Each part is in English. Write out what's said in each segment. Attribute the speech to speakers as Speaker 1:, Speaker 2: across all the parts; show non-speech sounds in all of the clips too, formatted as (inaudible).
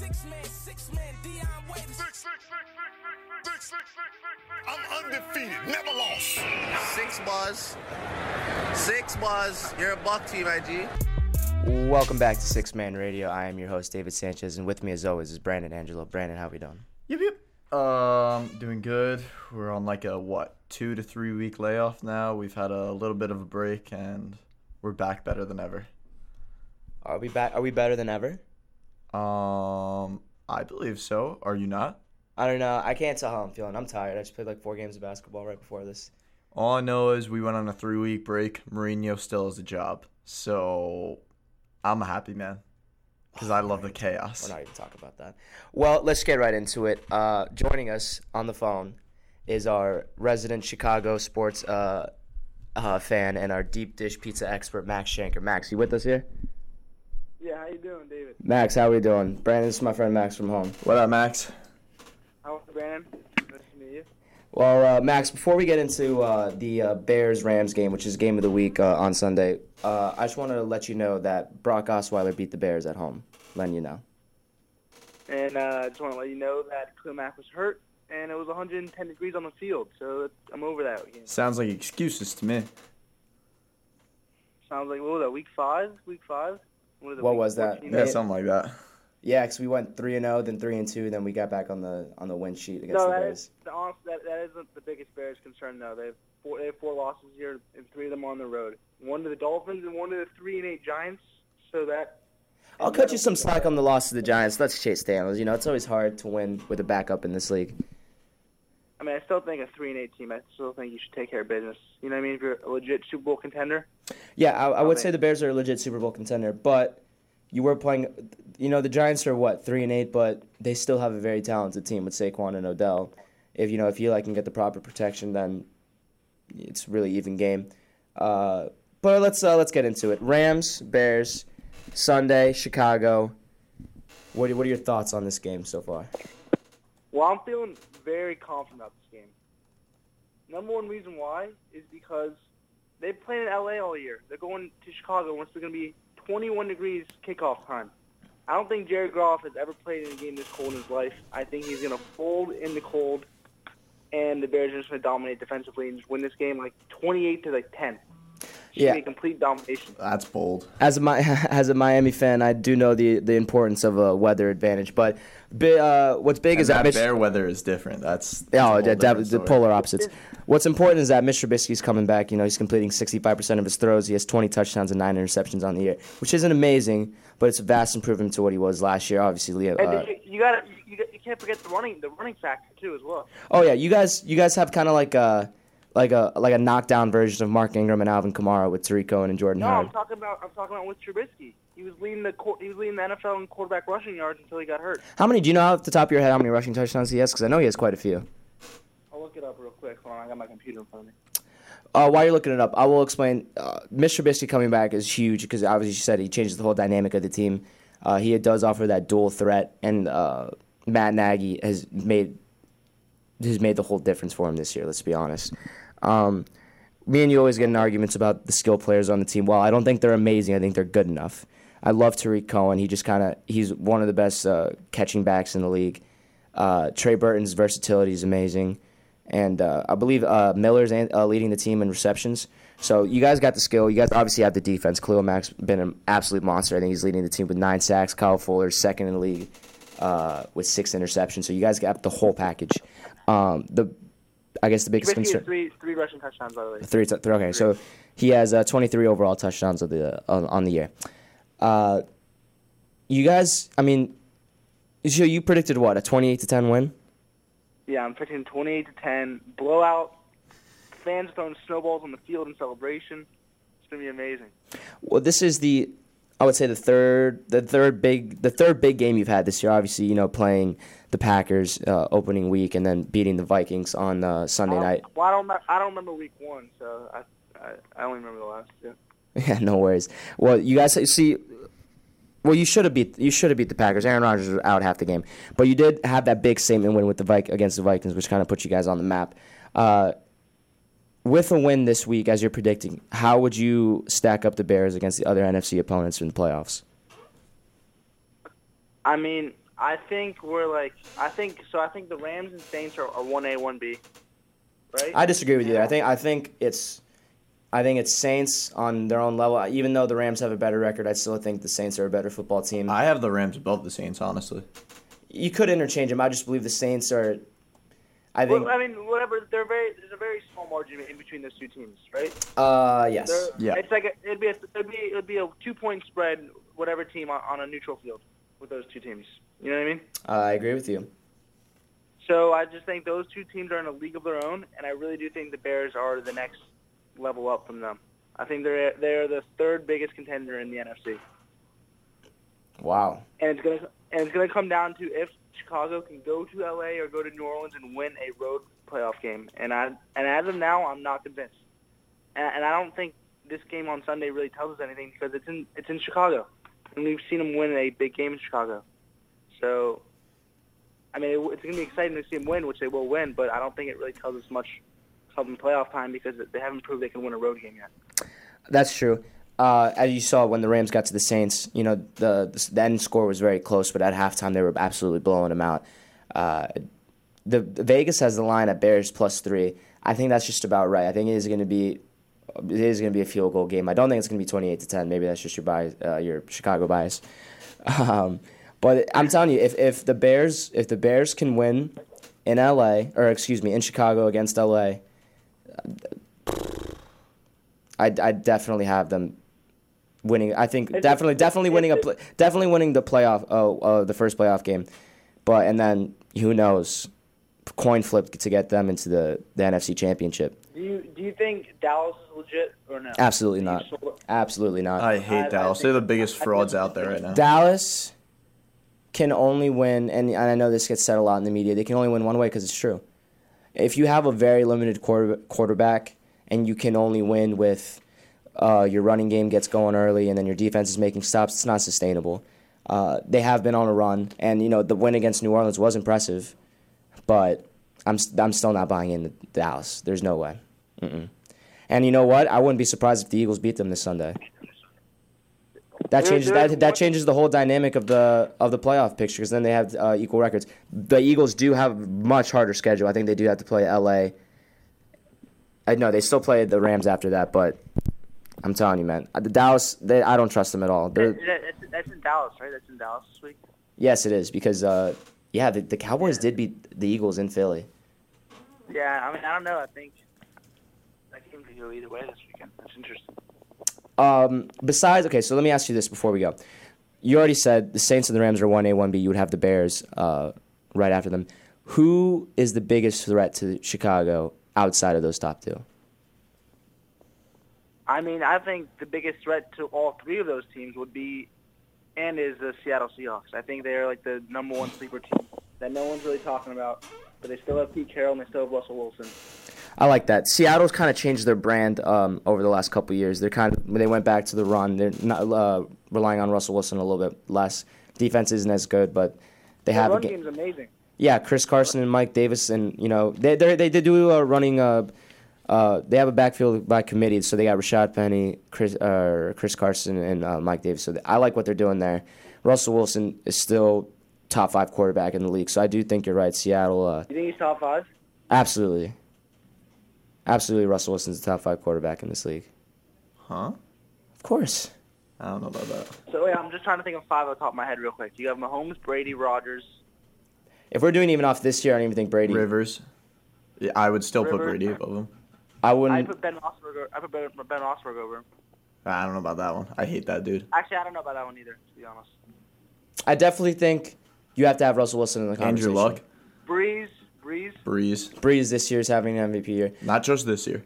Speaker 1: Six man, six man, Dion Waiters.
Speaker 2: I'm undefeated, never lost.
Speaker 3: Six buzz. Six buzz. You're a buck team, IG.
Speaker 4: Welcome back to Six Man Radio. I am your host, David Sanchez, and with me, as always, is Brandon Angelo. Brandon, how we doing?
Speaker 5: Yep, yep. Um, doing good. We're on like a what two to three week layoff now. We've had a little bit of a break, and we're back better than ever.
Speaker 4: Are we back? Are we better than ever?
Speaker 5: Um, I believe so. Are you not?
Speaker 4: I don't know. I can't tell how I'm feeling. I'm tired. I just played like four games of basketball right before this.
Speaker 5: All I know is we went on a three week break. Mourinho still has a job, so I'm a happy man because I love the chaos.
Speaker 4: We're not even talking about that. Well, let's get right into it. Uh, joining us on the phone is our resident Chicago sports uh, uh, fan and our deep dish pizza expert, Max Shanker. Max, you with us here?
Speaker 6: Yeah, how you doing, David?
Speaker 4: Max, how are we doing? Brandon, this is my friend Max from home.
Speaker 5: What up, Max?
Speaker 6: How are you, Brandon? Nice to meet you.
Speaker 4: Well, uh, Max, before we get into uh, the uh, Bears Rams game, which is game of the week uh, on Sunday, uh, I just wanted to let you know that Brock Osweiler beat the Bears at home. Letting you know.
Speaker 6: And uh, I just want to let you know that Khalil Mack was hurt, and it was 110 degrees on the field, so I'm over that. Again.
Speaker 5: Sounds like excuses to me.
Speaker 6: Sounds like what was that? Week five? Week five? What,
Speaker 4: What was that?
Speaker 5: Yeah, something like that.
Speaker 4: Yeah, because we went three and zero, then three and two, then we got back on the on the win sheet against
Speaker 6: No,
Speaker 4: the Bears.
Speaker 6: is the honest, that that isn't the biggest Bears concern though. They have four they have four losses here, and three of them on the road. One to the Dolphins and one to the three and eight Giants. So that
Speaker 4: I'll cut you some slack on the loss to the Giants. Let's chase Daniels. You know, it's always hard to win with a backup in this league.
Speaker 6: I mean, I still think a three and eight team. I still think you should take care of business. You know what I mean? If you're a legit Super Bowl contender.
Speaker 4: Yeah, I, I would
Speaker 6: Okay.
Speaker 4: say the Bears are a legit Super Bowl contender, but you were playing. You know, the Giants are what three and eight, but they still have a very talented team with Saquon and Odell. If you know, if Eli can get the proper protection, then it's really even game. Uh, but let's uh, let's get into it. Rams, Bears, Sunday, Chicago. What are, what are your thoughts on this game so far?
Speaker 6: Well, I'm feeling very confident about this game. Number one reason why is because they played in LA all year. They're going to Chicago once they're going to be 21 degrees kickoff time. I don't think Jared Goff has ever played in a game this cold in his life. I think he's going to fold in the cold, and the Bears are just going to dominate defensively and just win this game like 28 to like 10. Should
Speaker 4: Yeah.
Speaker 6: be complete domination.
Speaker 5: That's bold.
Speaker 4: As a (laughs) as a Miami fan, I do know the the importance of a weather advantage. But uh, what's big
Speaker 5: And
Speaker 4: is that,
Speaker 5: that
Speaker 4: Mich-
Speaker 5: bear weather is different. That's, that's
Speaker 4: Oh,
Speaker 5: whole
Speaker 4: the,
Speaker 5: different
Speaker 4: the
Speaker 5: story.
Speaker 4: polar opposites. What's important is that Mitch Trubisky's coming back. You know, he's completing 65% of his throws. He has 20 touchdowns and nine interceptions on the year, which isn't amazing, but it's a vast improvement to what he was last year. Obviously, Leo. Uh,
Speaker 6: you, you got you, you can't forget the running the running factor too as well.
Speaker 4: oh yeah, you guys, you guys have kind of like a like a like a knockdown version of Mark Ingram and Alvin Kamara with Tarik Cohen and Jordan
Speaker 6: No,
Speaker 4: Howard.
Speaker 6: I'm talking about I'm talking about with Trubisky. He was leading the he was leading the NFL in quarterback rushing yards until he got hurt.
Speaker 4: How many? Do you know off the top of your head how many rushing touchdowns he has? Because I know he has quite a few.
Speaker 6: I'll look it up real quick. Hold on, I got my computer in front of me.
Speaker 4: Uh, while you're looking it up, I will explain. Uh, Mr. Trubisky coming back is huge because obviously you said he changes the whole dynamic of the team. Uh, he does offer that dual threat, and uh, Matt Nagy has made has made the whole difference for him this year. Let's be honest. Um, me and you always get in arguments about the skill players on the team. Well, I don't think they're amazing. I think they're good enough. I love Tarik Cohen. He just kind of he's one of the best uh, catching backs in the league. Uh, Trey Burton's versatility is amazing, and uh, I believe uh, Miller's an- uh, leading the team in receptions. So you guys got the skill. You guys obviously have the defense. Khalil Mack's been an absolute monster. I think he's leading the team with nine sacks. Kyle Fuller's second in the league uh, with six interceptions. So you guys got the whole package. Um, the I guess the biggest concern.
Speaker 6: three three rushing touchdowns by the way.
Speaker 4: Three, three. okay, so he has uh, 23 overall touchdowns of the on, on the year. Uh, you guys, I mean, so you predicted what a 28 to 10 win?
Speaker 6: Yeah, I'm picking 28 to 10 blowout. Fans throwing snowballs on the field in celebration. It's gonna be amazing.
Speaker 4: Well, this is the, I would say the third, the third big, the third big game you've had this year. Obviously, you know, playing the Packers uh, opening week and then beating the Vikings on uh, Sunday
Speaker 6: don't-
Speaker 4: night.
Speaker 6: Well, I don't I don't remember week one, so I I, I only remember the last. Yeah. (laughs)
Speaker 4: Yeah, no worries. Well, you guys see. Well, you should have beat you should have beat the Packers. Aaron Rodgers was out half the game, but you did have that big statement win with the Vik- against the Vikings, which kind of put you guys on the map. Uh, with a win this week, as you're predicting, how would you stack up the Bears against the other NFC opponents in the playoffs?
Speaker 6: I mean, I think we're like I think so. I think the Rams and Saints are one A, one B, right?
Speaker 4: I disagree with you. there. I think I think it's I think it's Saints on their own level. Even though the Rams have a better record, I still think the Saints are a better football team.
Speaker 5: I have the Rams above the Saints, honestly.
Speaker 4: you could interchange them. I just believe the Saints are. I think.
Speaker 6: Well, I mean, whatever. They're very. There's a very small margin in between those two teams, right?
Speaker 4: Uh, yes.
Speaker 6: They're,
Speaker 5: Yeah.
Speaker 6: It's like a, it'd be a, it'd be it'd be a two point spread, whatever team on, on a neutral field with those two teams. You know what I mean?
Speaker 4: Uh, I agree with you.
Speaker 6: So I just think those two teams are in a league of their own, and I really do think the Bears are the next level up from them. I think they're they're the third biggest contender in the NFC,
Speaker 4: Wow.
Speaker 6: and it's gonna and it's gonna come down to if Chicago can go to LA or go to New Orleans and win a road playoff game. And I and as of now, I'm not convinced, and, and I don't think this game on Sunday really tells us anything because it's in it's in Chicago, and we've seen them win a big game in Chicago. So, I mean, it, it's going to be exciting to see them win, which they will win. But I don't think it really tells us much come playoff time because they haven't proved they can win a road game yet.
Speaker 4: That's true. Uh, as you saw when the Rams got to the Saints, you know the the end score was very close, but at halftime they were absolutely blowing them out. Uh, the, the Vegas has the line at Bears plus three. I think that's just about right. I think it is going to be it is going to be a field goal game. I don't think it's going to be twenty eight to ten. Maybe that's just your bias, uh, your Chicago bias. Um, but I'm telling you, if, if the Bears if the Bears can win in LA or excuse me in Chicago against LA, I I definitely have them winning. I think
Speaker 6: It's-
Speaker 4: definitely definitely
Speaker 6: it's-
Speaker 4: winning a
Speaker 6: it's-
Speaker 4: pl- definitely winning the playoff oh uh, the first playoff game, but and then who knows, coin flip to get them into the the NFC Championship.
Speaker 6: Do you do you think Dallas is legit or no?
Speaker 4: Absolutely not.
Speaker 6: sold-
Speaker 4: Absolutely not.
Speaker 5: I hate
Speaker 6: I- I
Speaker 5: Dallas.
Speaker 6: think-
Speaker 5: They're the biggest
Speaker 6: I think-
Speaker 5: frauds out there right now.
Speaker 4: Dallas can only win, and I know this gets said a lot in the media. They can only win one way because it's true. If you have a very limited quarter, quarterback and you can only win with uh, your running game gets going early and then your defense is making stops, it's not sustainable. Uh, they have been on a run, and you know the win against New Orleans was impressive, but I'm I'm still not buying into Dallas. There's no way. Mm-mm. And you know what? I wouldn't be surprised if the Eagles beat them this Sunday. That changes that that changes the whole dynamic of the of the playoff picture because then they have uh, equal records. The Eagles do have much harder schedule. I think they do have to play L.A. I know they still play the Rams after that, but I'm telling you, man, the Dallas. They, I don't trust them at all.
Speaker 6: That- that- that's, in Dallas, right? That's in Dallas this week.
Speaker 4: yes, it is because uh, yeah, the, the Cowboys did beat the Eagles in Philly.
Speaker 6: Yeah, I mean, I don't know. I think that game could go either way this weekend. That's interesting.
Speaker 4: Um, besides, okay, so let me ask you this before we go. You already said the Saints and the Rams are one A, one B. You would have the Bears uh, right after them. Who is the biggest threat to Chicago outside of those top two?
Speaker 6: I mean, I think the biggest threat to all three of those teams would be, and is the Seattle Seahawks. I think they're like the number one sleeper team that no one's really talking about, but they still have Pete Carroll and they still have Russell Wilson.
Speaker 4: I like that. Seattle's kind of changed their brand um, over the last couple of years. They're kind of they went back to the run. They're not uh, relying on Russell Wilson a little bit less. Defense isn't as good, but they
Speaker 6: Their
Speaker 4: have a game.
Speaker 6: game's amazing.
Speaker 4: Yeah, Chris Carson and Mike Davis, and you know they they they did do a running. Uh, uh, they have a backfield by committee, so they got Rashaad Penny, Chris uh, Chris Carson, and uh, Mike Davis. So I like what they're doing there. Russell Wilson is still top five quarterback in the league, so I do think you're right. Seattle, uh,
Speaker 6: You think he's top five?
Speaker 4: absolutely, absolutely. Russell Wilson's the top five quarterback in this league.
Speaker 5: Huh?
Speaker 4: Of course.
Speaker 5: I don't know about that.
Speaker 6: So yeah, I'm just trying to think of five off the top of my head real quick. You have Mahomes, Brady, Rodgers.
Speaker 4: If we're doing even off this year, I don't even think Brady.
Speaker 5: Rivers. Yeah, I would still put Brady above him.
Speaker 4: I
Speaker 6: I
Speaker 4: wouldn't.
Speaker 6: I put Ben Osberg. I put Ben, ben Osberg over him.
Speaker 5: I don't know about that one. I hate that dude.
Speaker 6: Actually, I don't know about that one either. To be honest,
Speaker 4: I definitely think you have to have Russell Wilson in the conversation.
Speaker 5: Andrew Luck,
Speaker 6: Brees, Brees.
Speaker 5: Brees.
Speaker 4: Brees this year is having an MVP year.
Speaker 5: Not just this year.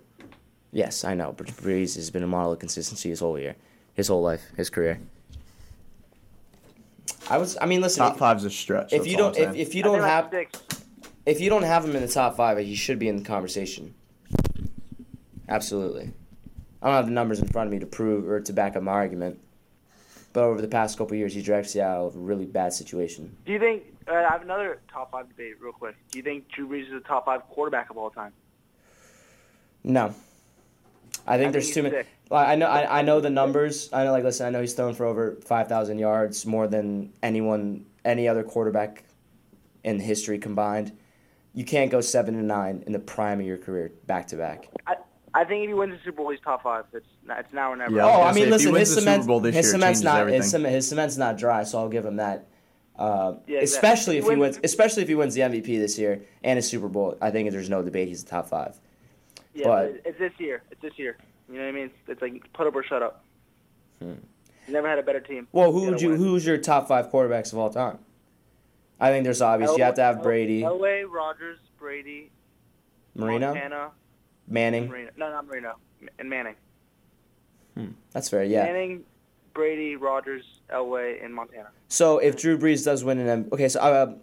Speaker 4: Yes, I know. But Brees has been a model of consistency his whole year, his whole life, his career. I was. I mean, listen.
Speaker 5: Top
Speaker 4: if,
Speaker 5: five's a stretch.
Speaker 4: if you don't, if, if you don't
Speaker 6: think like
Speaker 4: have, if you don't have him in the top five, he should be in the conversation. Absolutely. I don't have the numbers in front of me to prove or to back up my argument. But over the past couple of years, he dragged Seattle out of a really bad situation.
Speaker 6: Do you think? Uh, I have another top five debate real quick. Do you think Drew Brees is the top five quarterback of all time?
Speaker 4: No. I think
Speaker 6: I
Speaker 4: there's
Speaker 6: think
Speaker 4: too many.
Speaker 6: sick.
Speaker 4: I know, I, I know the numbers. I know, like, listen, I know he's thrown for over five thousand yards, more than anyone any other quarterback in history combined. You can't go seven and nine in the prime of your career back to back.
Speaker 6: I, I think if he wins the Super Bowl, he's top five. It's it's now or never.
Speaker 5: Yeah.
Speaker 4: Oh, I mean,
Speaker 5: say, if he
Speaker 4: listen, his cement, his
Speaker 5: year,
Speaker 4: cement's not his, cement, his cement's not dry, so I'll give him that. Uh,
Speaker 6: Yeah, exactly.
Speaker 4: especially if
Speaker 6: He
Speaker 4: he
Speaker 6: wins-
Speaker 4: wins, especially if he wins the MVP this year and a Super Bowl, I think there's no debate he's the top five.
Speaker 6: Yeah,
Speaker 4: but-
Speaker 6: but it's this year. It's this year. You know what I mean? It's, it's like put up or shut up. He's never had a better team.
Speaker 4: Hmm. Well, who would you?
Speaker 6: win.
Speaker 4: Who's your top five quarterbacks of all time? I think there's obvious. You have to have
Speaker 6: Elway-
Speaker 4: Brady,
Speaker 6: Elway, Rodgers, Brady,
Speaker 4: Marino,
Speaker 6: Montana,
Speaker 4: Manning.
Speaker 6: Marino. No, not Marino. And Manning.
Speaker 4: That's fair. Yeah.
Speaker 6: Manning, Brady, Rodgers, Elway, and Montana.
Speaker 4: So if Drew Brees does win an M, okay, so uh,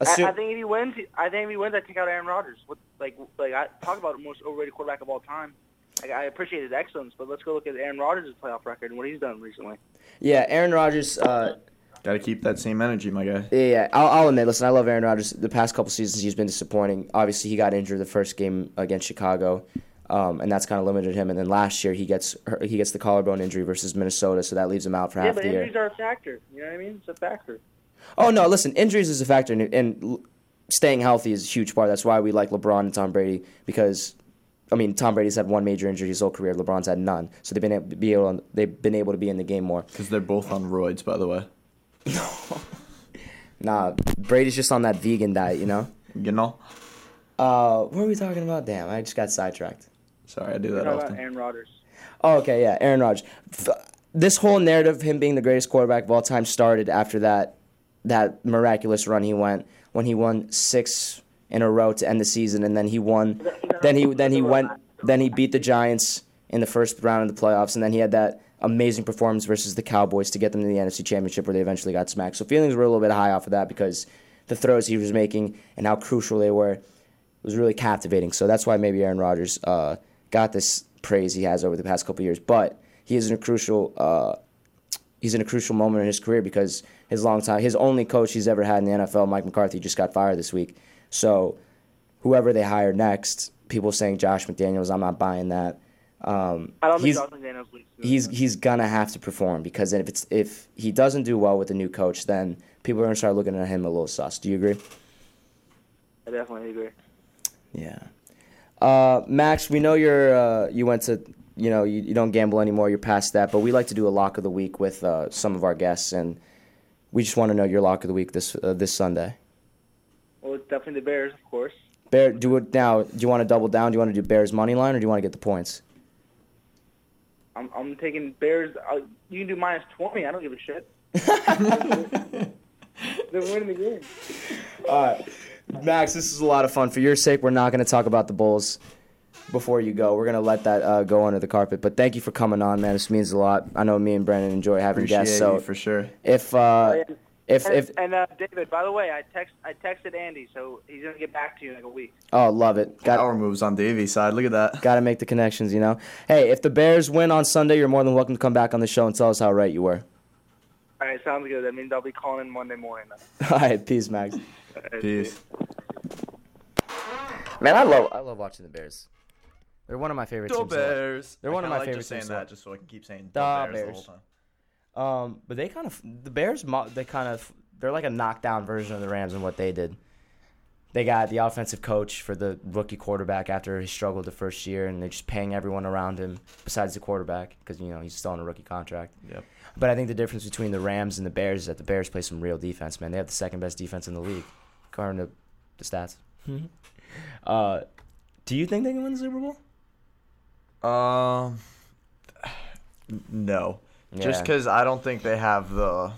Speaker 4: assume
Speaker 6: I, I think if he wins, I think if he wins, I take out Aaron Rodgers. What, like, like I talk about the most overrated quarterback of all time. Like, I appreciate his excellence, but let's go look at Aaron Rodgers' playoff record and what he's done recently.
Speaker 4: yeah, Aaron Rodgers. Uh,
Speaker 5: Got to keep that same energy, my guy.
Speaker 4: Yeah, yeah. I'll, I'll admit. Listen, I love Aaron Rodgers. The past couple seasons, he's been disappointing. Obviously, he got injured the first game against Chicago, um, and that's kind of limited him. And then last year, he gets he gets the collarbone injury versus Minnesota, so that leaves him out for
Speaker 6: Yeah,
Speaker 4: half
Speaker 6: but
Speaker 4: the year.
Speaker 6: injuries are a factor. You know what I mean? It's a factor.
Speaker 4: Oh no, listen, injuries is a factor, and, and staying healthy is a huge part. That's why we like LeBron and Tom Brady because, I mean, Tom Brady's had one major injury his whole career. LeBron's had none, so they've been able, be able they've been able to be in the game more.
Speaker 5: Because they're both on roids, by the way. (laughs)
Speaker 4: Nah, Brady's just on that vegan diet, you know.
Speaker 5: You know?
Speaker 4: Uh, what are we talking about? Damn, I just got sidetracked.
Speaker 5: Sorry, I do that
Speaker 6: talking about
Speaker 5: often.
Speaker 6: Aaron Rodgers.
Speaker 4: Oh, okay, yeah, Aaron Rodgers. This whole narrative of him being the greatest quarterback of all time started after that that miraculous run he went when he won six in a row to end the season, and then he won. Then he then he went. Then he beat the Giants in the first round of the playoffs, and then he had that amazing performance versus the Cowboys to get them to the NFC Championship, where they eventually got smacked. So feelings were a little bit high off of that because the throws he was making and how crucial they were was really captivating. So that's why maybe Aaron Rodgers uh, got this praise he has over the past couple years. But he is in a crucial uh, he's in a crucial moment in his career because his long time his only coach he's ever had in the NFL, Mike McCarthy, just got fired this week. So whoever they hire next, people saying Josh McDaniels, I'm not buying that. Um,
Speaker 6: I don't
Speaker 4: he's
Speaker 6: Josh McDaniels leads.
Speaker 4: he's he's gonna have to perform because if it's if he doesn't do well with the new coach, then people are gonna start looking at him a little sus. Do you agree?
Speaker 6: I definitely agree.
Speaker 4: Yeah. Uh, Max, we know you're uh, you went to you know you, you don't gamble anymore. You're past that, but we like to do a lock of the week with uh, some of our guests, and we just want to know your lock of the week this uh, this Sunday.
Speaker 6: Well, it's definitely the Bears, of course.
Speaker 4: Bear, do it now. Do you want to double down? Do you want to do Bears money line, or do you want to get the points?
Speaker 6: I'm I'm taking Bears. Uh, you can do minus twenty. I don't give a shit. (laughs) They're winning the game.
Speaker 4: All right, Max, this is a lot of fun. For your sake, we're not going to talk about the Bulls before you go. We're going to let that uh, go under the carpet. But thank you for coming on, man. This means a lot. I know me and Brandon enjoy having
Speaker 5: Appreciate
Speaker 4: guests. So
Speaker 5: you for sure.
Speaker 4: if uh,
Speaker 6: and,
Speaker 4: if
Speaker 6: and,
Speaker 4: if
Speaker 6: and uh, David, by the way, I text I texted Andy, so he's gonna get back to you in like a week.
Speaker 4: oh, love it. Got
Speaker 5: Power moves on Davy's side. Look at that.
Speaker 4: Got to make the connections, you know. Hey, if the Bears win on Sunday, you're more than welcome to come back on the show and tell us how right you were.
Speaker 6: All right, sounds good. That means I'll be calling in Monday morning. Then. (laughs)
Speaker 4: All right, peace, Max.
Speaker 6: All right,
Speaker 5: Peace.
Speaker 4: Man, I love I love watching the Bears. They're one of my favorite
Speaker 5: The
Speaker 4: teams. to watch.
Speaker 5: Bears.
Speaker 4: They're
Speaker 5: I
Speaker 4: one of
Speaker 5: kinda
Speaker 4: my
Speaker 5: like
Speaker 4: favorite
Speaker 5: just saying
Speaker 4: teams to
Speaker 5: that just so I can keep saying
Speaker 4: The
Speaker 5: the Bears, the whole time.
Speaker 4: Um, but they kind of the Bears. They kind of they're like a knockdown version of the Rams and what they did. They got the offensive coach for the rookie quarterback after he struggled the first year, and they're just paying everyone around him besides the quarterback because you know he's still on a rookie contract.
Speaker 5: Yep.
Speaker 4: But I think the difference between the Rams and the Bears is that the Bears play some real defense. Man, they have the second best defense in the league, according to the stats. (laughs) uh, do you think they can win the Super Bowl?
Speaker 5: Um, (sighs) no. Just because I don't think they have the.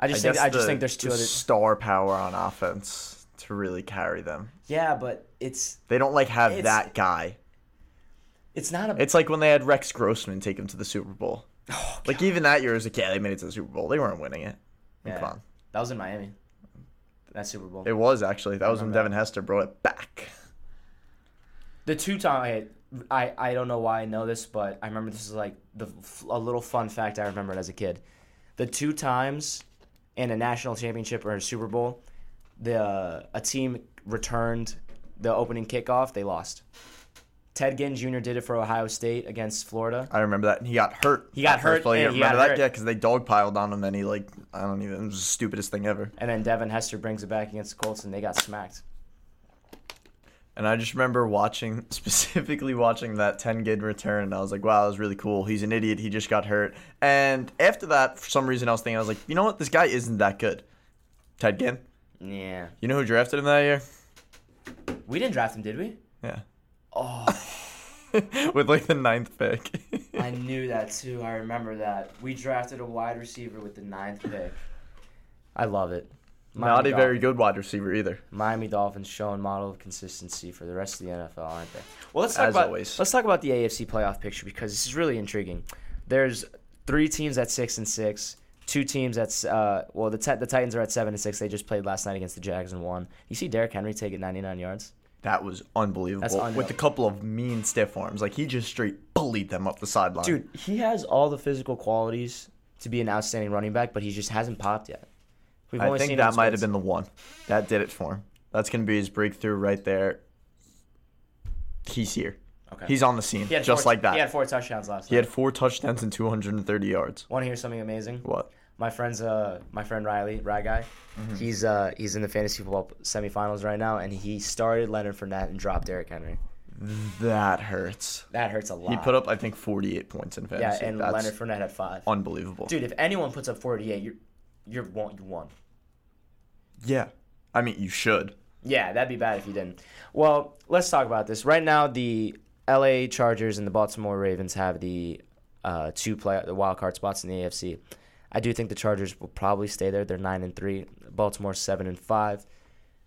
Speaker 4: I just
Speaker 5: I
Speaker 4: think I just
Speaker 5: the-
Speaker 4: think there's two
Speaker 5: the
Speaker 4: other.
Speaker 5: star power on offense to really carry them.
Speaker 4: Yeah, but it's
Speaker 5: They don't like have that guy.
Speaker 4: it's not a.
Speaker 5: It's like when they had Rex Grossman take him to the Super Bowl. Oh, like even that year, it was like, yeah, they made it to the Super Bowl. They weren't winning it.
Speaker 4: Yeah.
Speaker 5: Come on.
Speaker 4: That was in Miami. That Super Bowl.
Speaker 5: It was actually. That was when Devin Hester brought it back.
Speaker 4: The two time I I don't know why I know this, but I remember this is like the a little fun fact I remembered as a kid. The two times in a national championship or a Super Bowl, the uh, a team returned the opening kickoff, they lost. Ted Ginn Jr. did it for Ohio State against Florida.
Speaker 5: I remember that. He got hurt.
Speaker 4: He got hurt,
Speaker 5: play.
Speaker 4: and he
Speaker 5: remember
Speaker 4: got
Speaker 5: that?
Speaker 4: hurt.
Speaker 5: Yeah, because they dogpiled on him and he, like, I don't even, it was the stupidest thing ever.
Speaker 4: And then Devin Hester brings it back against the Colts, and they got smacked.
Speaker 5: And I just remember watching, (laughs) specifically watching that 10 gig return, and I was like, wow, that was really cool. He's an idiot. He just got hurt. And after that, for some reason, I was thinking, I was like, you know what? This guy isn't that good. Ted Ginn.
Speaker 4: Yeah.
Speaker 5: You know who drafted him that year?
Speaker 4: We didn't draft him, did we?
Speaker 5: Yeah.
Speaker 4: Oh, (laughs)
Speaker 5: With like the ninth pick. (laughs)
Speaker 4: I knew that too. I remember that. We drafted a wide receiver with the ninth pick. I love it.
Speaker 5: Not a
Speaker 4: Miami
Speaker 5: very
Speaker 4: Dolphins-
Speaker 5: good wide receiver either.
Speaker 4: Miami Dolphins showing model of consistency for the rest of the NFL, aren't they? Well, let's talk
Speaker 5: As
Speaker 4: about
Speaker 5: always.
Speaker 4: let's talk about the AFC playoff picture because this is really intriguing. There's three teams at six and six, two teams at uh, well the Ti- the Titans are at seven and six. They just played last night against the Jags and won. You see Derrick Henry take it 99 yards.
Speaker 5: That was unbelievable.
Speaker 4: That's unreal.
Speaker 5: With a couple of mean stiff arms. Like, he just straight bullied them up the sideline.
Speaker 4: Dude, he has all the physical qualities to be an outstanding running back, but he just hasn't popped yet. We've
Speaker 5: I
Speaker 4: only
Speaker 5: think
Speaker 4: seen
Speaker 5: that
Speaker 4: in
Speaker 5: might have been the one. That did it for him. That's going to be his breakthrough right there. He's here.
Speaker 4: Okay.
Speaker 5: He's on the scene,
Speaker 4: He
Speaker 5: just
Speaker 4: four,
Speaker 5: like that.
Speaker 4: He had four touchdowns last
Speaker 5: He
Speaker 4: night.
Speaker 5: had four touchdowns and 230 yards.
Speaker 4: Want to hear something amazing?
Speaker 5: What?
Speaker 4: My friend's uh my friend Riley, Rye guy.
Speaker 5: Mm-hmm.
Speaker 4: He's uh he's in the fantasy football semifinals right now, and he started Leonard Fournette and dropped Derrick Henry.
Speaker 5: That hurts.
Speaker 4: That hurts a lot.
Speaker 5: He put up, I think, 48 points in fantasy.
Speaker 4: yeah, and
Speaker 5: That's
Speaker 4: Leonard Fournette had five.
Speaker 5: unbelievable.
Speaker 4: Dude, if anyone puts up forty eight, you're you're won. You won.
Speaker 5: Yeah. I mean, you should.
Speaker 4: Yeah, that'd be bad if you didn't. Well, let's talk about this. Right now, the L.A. Chargers and the Baltimore Ravens have the uh, two play the wild card spots in the AFC. I do think the Chargers will probably stay there. They're nine and three. Baltimore seven and five.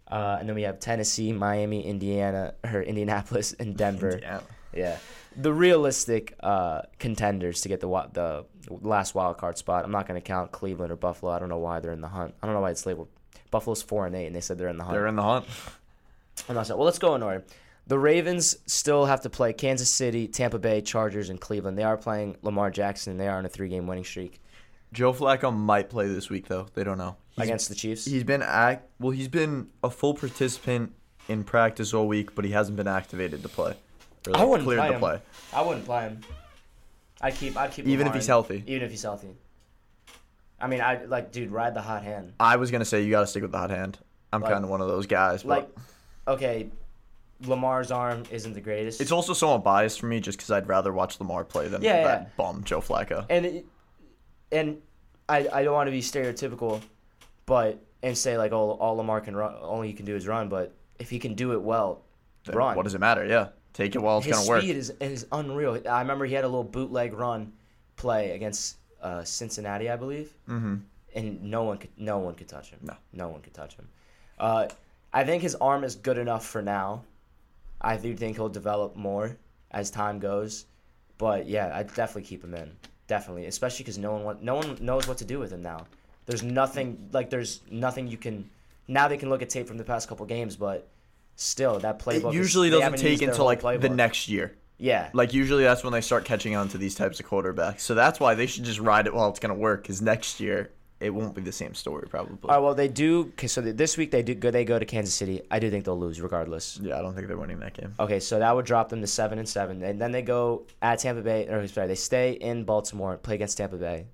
Speaker 4: Uh, and then we have Tennessee, Miami, Indiana, (laughs) or Indianapolis, and Denver. (laughs)
Speaker 5: Yeah.
Speaker 4: Yeah, the realistic uh, contenders to get the the last wild card spot. I'm not going to count Cleveland or Buffalo. I don't know why they're in the hunt. I don't know why it's labeled. Buffalo's four and eight, and they said they're in the hunt.
Speaker 5: They're in the hunt.
Speaker 4: And I said. Well, let's go in order. The Ravens still have to play Kansas City, Tampa Bay, Chargers, and Cleveland. They are playing Lamar Jackson, and they are on a three-game winning streak
Speaker 5: Joe Flacco might play this week, though. They don't know. He's,
Speaker 4: against the Chiefs.
Speaker 5: he's been act. Well, he's been a full participant in practice all week, but he hasn't been activated to play.
Speaker 4: I wouldn't play him.
Speaker 5: play.
Speaker 4: I wouldn't play him. I'd keep. I'd keep.
Speaker 5: Even if he's
Speaker 4: in.
Speaker 5: healthy.
Speaker 4: Even if he's healthy. I mean, I like, dude, ride the hot hand.
Speaker 5: I was gonna say you got to stick with the hot hand. I'm
Speaker 4: Like-
Speaker 5: kind of one of those guys, but
Speaker 4: Like, okay, Lamar's arm isn't the greatest.
Speaker 5: it's also somewhat biased for me just because I'd rather watch Lamar play than
Speaker 4: Yeah,
Speaker 5: that
Speaker 4: yeah.
Speaker 5: bum Joe Flacco.
Speaker 4: and it, and I I don't want to be stereotypical, but and say like oh all Lamar can run, all he can do is run. But if he can do it well,
Speaker 5: Then
Speaker 4: run.
Speaker 5: What does it matter? Yeah, take it while it's
Speaker 4: His
Speaker 5: gonna work.
Speaker 4: speed is is unreal. I remember he had a little bootleg run play against uh, Cincinnati, I believe, mm-hmm. and no one could no one could touch him.
Speaker 5: No.
Speaker 4: no one could touch him. Uh, I think his arm is good enough for now. I do think he'll develop more as time goes, but yeah, I definitely keep him in. Definitely, especially because no one want, no one knows what to do with him now. There's nothing like there's nothing you can. Now they can look at tape from the past couple games, but still that playbook.
Speaker 5: It
Speaker 4: is-
Speaker 5: usually
Speaker 4: they
Speaker 5: doesn't take until like the next year.
Speaker 4: Yeah,
Speaker 5: Like usually that's when they start catching on to these types of quarterbacks. So that's why they should just ride it while it's gonna work. Because next year it won't be the same story probably.
Speaker 4: All right, well, they do. Okay, so this week they do go. They go to Kansas City. I do think they'll lose regardless.
Speaker 5: yeah, I don't think they're winning that game.
Speaker 4: Okay, so that would drop them to seven and seven, and then they go at Tampa Bay. Or sorry, they stay in Baltimore, play against Tampa Bay.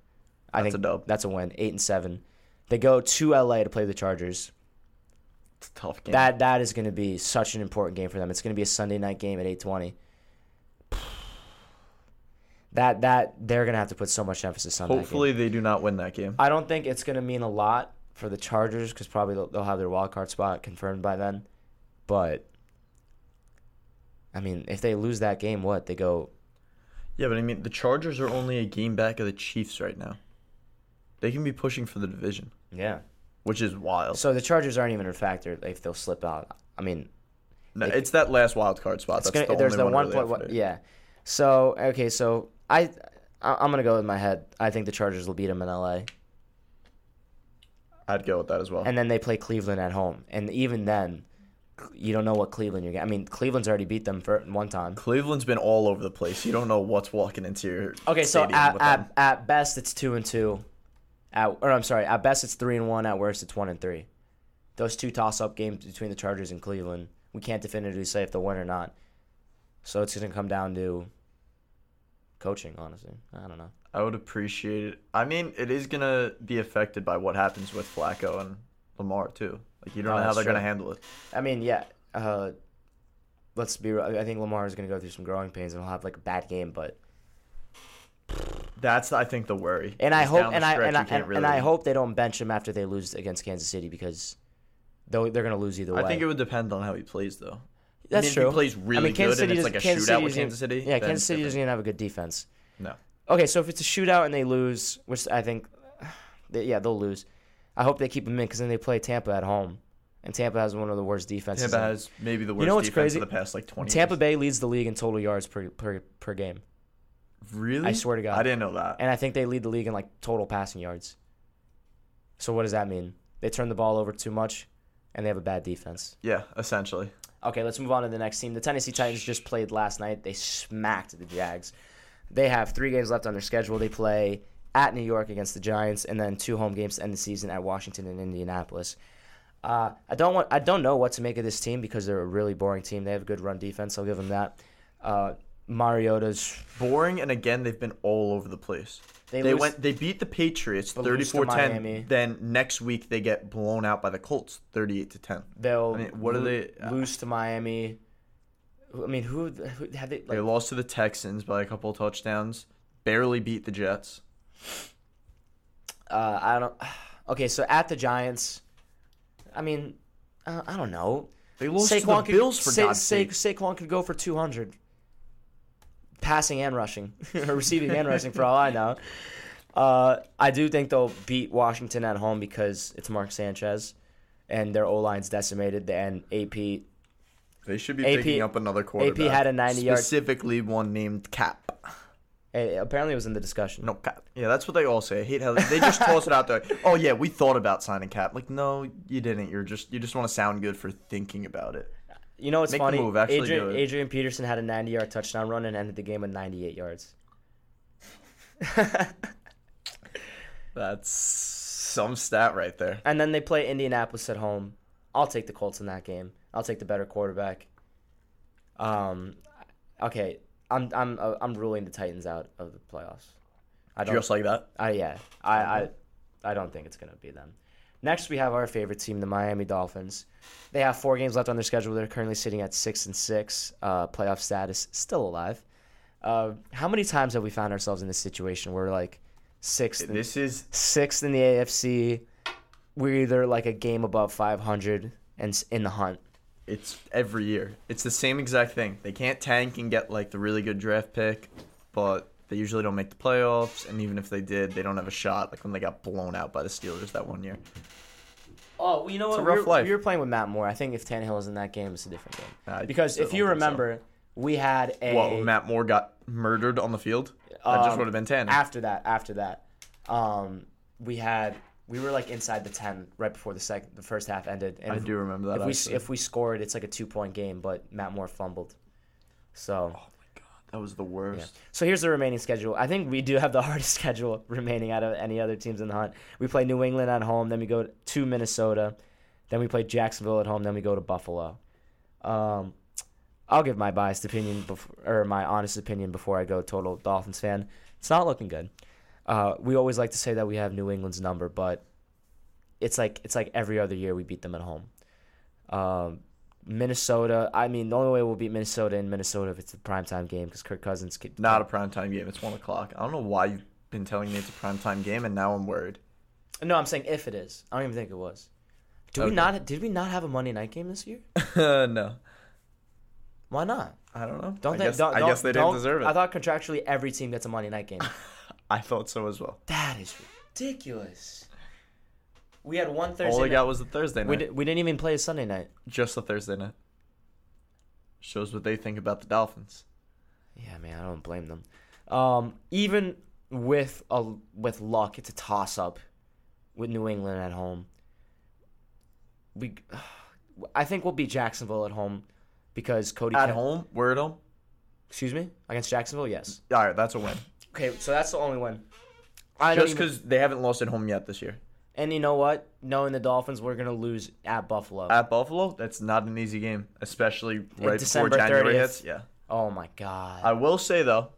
Speaker 4: I
Speaker 5: That's
Speaker 4: think
Speaker 5: a.
Speaker 4: That's a win. Eight and seven. They go to LA to play the Chargers.
Speaker 5: It's a tough game.
Speaker 4: That that is going to be such an important game for them. It's going to be a Sunday night game at eight twenty. That that they're going to have to put so much emphasis on. that game.
Speaker 5: Hopefully they do not win that game.
Speaker 4: I don't think it's going to mean a lot for the Chargers because probably they'll, they'll have their wild card spot confirmed by then. But I mean, if they lose that game, what they go?
Speaker 5: Yeah, but I mean the Chargers are only a game back of the Chiefs right now. They can be pushing for the division,
Speaker 4: Yeah.
Speaker 5: which is wild.
Speaker 4: So the Chargers aren't even a factor if they'll slip out. I mean,
Speaker 5: No, it's that last wild card spot. That's
Speaker 4: gonna,
Speaker 5: the
Speaker 4: there's
Speaker 5: only
Speaker 4: the
Speaker 5: one really
Speaker 4: point. One, yeah. So okay, so I, I I'm gonna go with my head. I think the Chargers will beat them in LA,
Speaker 5: I'd go with that as well.
Speaker 4: and then they play Cleveland at home, and even then, you don't know what Cleveland you're getting. I mean, Cleveland's already beat them for one time.
Speaker 5: Cleveland's been all over the place. You don't know what's walking into your
Speaker 4: Okay, so at, at, at best it's two and two, at or I'm sorry, at best it's three and one. At worst it's one and three. Those two toss-up games between the Chargers and Cleveland, we can't definitively say if they'll win or not. So it's going to come down to coaching, honestly. I don't know.
Speaker 5: I would appreciate it. I mean, it is gonna be affected by what happens with Flacco and Lamar too. Like you don't
Speaker 4: Oh,
Speaker 5: know how they're gonna handle it.
Speaker 4: I mean, yeah. Uh, let's be. real. I think Lamar is going to go through some growing pains and he'll have like a bad game, but
Speaker 5: That's I think the worry.
Speaker 4: and I hope and I and I, and, and I hope they don't bench him after they lose against Kansas City because though they're going to lose either way.
Speaker 5: I think it would depend on how he plays though.
Speaker 4: That's
Speaker 5: I mean, if
Speaker 4: true.
Speaker 5: he plays really
Speaker 4: I mean, Kansas
Speaker 5: good and
Speaker 4: City
Speaker 5: it's
Speaker 4: doesn't-
Speaker 5: like a
Speaker 4: Kansas
Speaker 5: shootout
Speaker 4: City
Speaker 5: with Kansas City.
Speaker 4: Yeah,
Speaker 5: then
Speaker 4: Kansas City doesn't even have a good defense.
Speaker 5: No.
Speaker 4: Okay, so if it's a shootout and they lose, which I think, they, yeah, they'll lose. I hope they keep them in because then they play Tampa at home, and Tampa has one of the worst defenses.
Speaker 5: Tampa
Speaker 4: in-
Speaker 5: has maybe the worst
Speaker 4: know what's
Speaker 5: defense
Speaker 4: crazy?
Speaker 5: of the past like twenty.
Speaker 4: Tampa
Speaker 5: years.
Speaker 4: Bay leads the league in total yards per per, per game,
Speaker 5: Really?
Speaker 4: I swear to God.
Speaker 5: I didn't know that.
Speaker 4: and I think they lead the league in like total passing yards. So what does that mean? They turn the ball over too much, and they have a bad defense.
Speaker 5: yeah, essentially.
Speaker 4: Okay, let's move on to the next team. The Tennessee Titans just played last night. They smacked the Jags. They have three games left on their schedule. They play at New York against the Giants, and then two home games to end the season at Washington and Indianapolis. Uh, I don't want. I don't know what to make of this team because they're a really boring team. They have a good run defense. I'll give them that. Uh, Mariota's
Speaker 5: Boring and again they've been all over the place.
Speaker 4: They
Speaker 5: They,
Speaker 4: lose-
Speaker 5: went they beat the Patriots
Speaker 4: lose to
Speaker 5: 34-10.
Speaker 4: Miami.
Speaker 5: Then next week they get blown out by the Colts 38 to 10.
Speaker 4: they'll
Speaker 5: I mean, what are
Speaker 4: lo-
Speaker 5: they-
Speaker 4: lose to Miami. I mean, who, who have they?
Speaker 5: They
Speaker 4: Like,
Speaker 5: lost to the Texans by a couple of touchdowns. Barely beat the Jets.
Speaker 4: Uh, I don't. Okay, so at the Giants, I mean, uh, I don't know.
Speaker 5: They lost to the Bills for
Speaker 4: Sa-
Speaker 5: God's
Speaker 4: Sa-
Speaker 5: sake.
Speaker 4: Saquon could go for two hundred, passing and rushing, (laughs) or (laughs) receiving and rushing for all I know. Uh, I do think they'll beat Washington at home because it's Mark Sanchez, and their O line's decimated. And AP,
Speaker 5: They should be
Speaker 4: AP
Speaker 5: picking up another quarterback.
Speaker 4: AP had a 90-yard
Speaker 5: specifically one named Cap.
Speaker 4: apparently it was in the discussion.
Speaker 5: No Cap. Yeah, that's what they all say. I hate how they just toss it out there. (laughs) Oh yeah, we thought about signing Cap. Like no, you didn't. You're just you just want to sound good for thinking about it.
Speaker 4: You know what's
Speaker 5: Make
Speaker 4: funny?
Speaker 5: move,
Speaker 4: Adrian. Adrian Peterson had a ninety-yard touchdown run and ended the game with ninety-eight yards. (laughs)
Speaker 5: That's some stat right there.
Speaker 4: And then they play Indianapolis at home. I'll take the Colts in that game. I'll take the better quarterback. Um, okay, I'm I'm uh, I'm ruling the Titans out of the playoffs. I don't.
Speaker 5: Just like that.
Speaker 4: I yeah. I I I don't think it's gonna be them. Next, we have our favorite team, the Miami Dolphins. They have four games left on their schedule. They're currently sitting at six and six, uh, playoff status, still alive. Uh, how many times have we found ourselves in this situation where like sixth, in,
Speaker 5: This is
Speaker 4: sixth in the AFC, we're either like a game above 500 and in the hunt.
Speaker 5: it's every year. It's the same exact thing. They can't tank and get like the really good draft pick, but they usually don't make the playoffs. And even if they did, they don't have a shot. Like when they got blown out by the Steelers that one year.
Speaker 4: Oh, you know
Speaker 5: It's
Speaker 4: what? we, were, we were playing with Matt Moore. I think if Tannehill was in that game, it's a different game. Because if you
Speaker 5: don't so.
Speaker 4: remember, we had a
Speaker 5: What Matt Moore got murdered on the field? That
Speaker 4: Um,
Speaker 5: just would have been ten.
Speaker 4: after that. After that, um, we had we were like inside the ten right before the second the first half ended. And
Speaker 5: I
Speaker 4: if-
Speaker 5: do remember that.
Speaker 4: If we if we scored, it's like a two point game, but Matt Moore fumbled. So
Speaker 5: that was the worst.
Speaker 4: so here's the remaining schedule. I think we do have the (laughs) hardest schedule remaining out of any other teams in the hunt. We play New England at home, then we go to Minnesota, then we play Jacksonville at home, then we go to Buffalo. Um, I'll give my biased opinion before, or my honest opinion before I go total Dolphins fan. It's not looking good. Uh, we always like to say that we have New England's number, but it's like it's like every other year we beat them at home. Um, Minnesota. I mean, the only way we'll beat Minnesota in Minnesota if it's a primetime game because Kirk Cousins. Could,
Speaker 5: Not a primetime game. It's one o'clock. I don't know why you've been telling me it's a primetime game, and now I'm worried.
Speaker 4: No, I'm saying if it is. I don't even think it was. Did we not? Did we not have a Monday night game this year? (laughs)
Speaker 5: Uh, no,
Speaker 4: Why not?
Speaker 5: I don't know.
Speaker 4: Don't
Speaker 5: I
Speaker 4: they?
Speaker 5: guess,
Speaker 4: don't,
Speaker 5: I guess they didn't deserve it.
Speaker 4: I thought contractually every team gets a Monday night game. (laughs)
Speaker 5: I thought so as well.
Speaker 4: that is ridiculous. We had one Thursday.
Speaker 5: All
Speaker 4: night.
Speaker 5: got was the Thursday night.
Speaker 4: we, we didn't even play a Sunday night.
Speaker 5: Just the Thursday night. Shows what they think about the Dolphins.
Speaker 4: Yeah, man, I don't blame them. Um, even with a with luck, it's a toss up with New England at home. We, (sighs) I think we'll beat Jacksonville at home because Cody
Speaker 5: At
Speaker 4: Kemp-
Speaker 5: home, we're at home.
Speaker 4: Excuse me, against Jacksonville, yes.
Speaker 5: All right, that's a win.
Speaker 4: Okay, so that's the only win. I
Speaker 5: Just
Speaker 4: even-
Speaker 5: because they haven't lost at home yet this year.
Speaker 4: And you know what? Knowing the Dolphins, we're gonna lose at Buffalo.
Speaker 5: At Buffalo, that's not an easy game, especially right before January
Speaker 4: 30th.
Speaker 5: hits. Yeah.
Speaker 4: Oh my god.
Speaker 5: I will say though,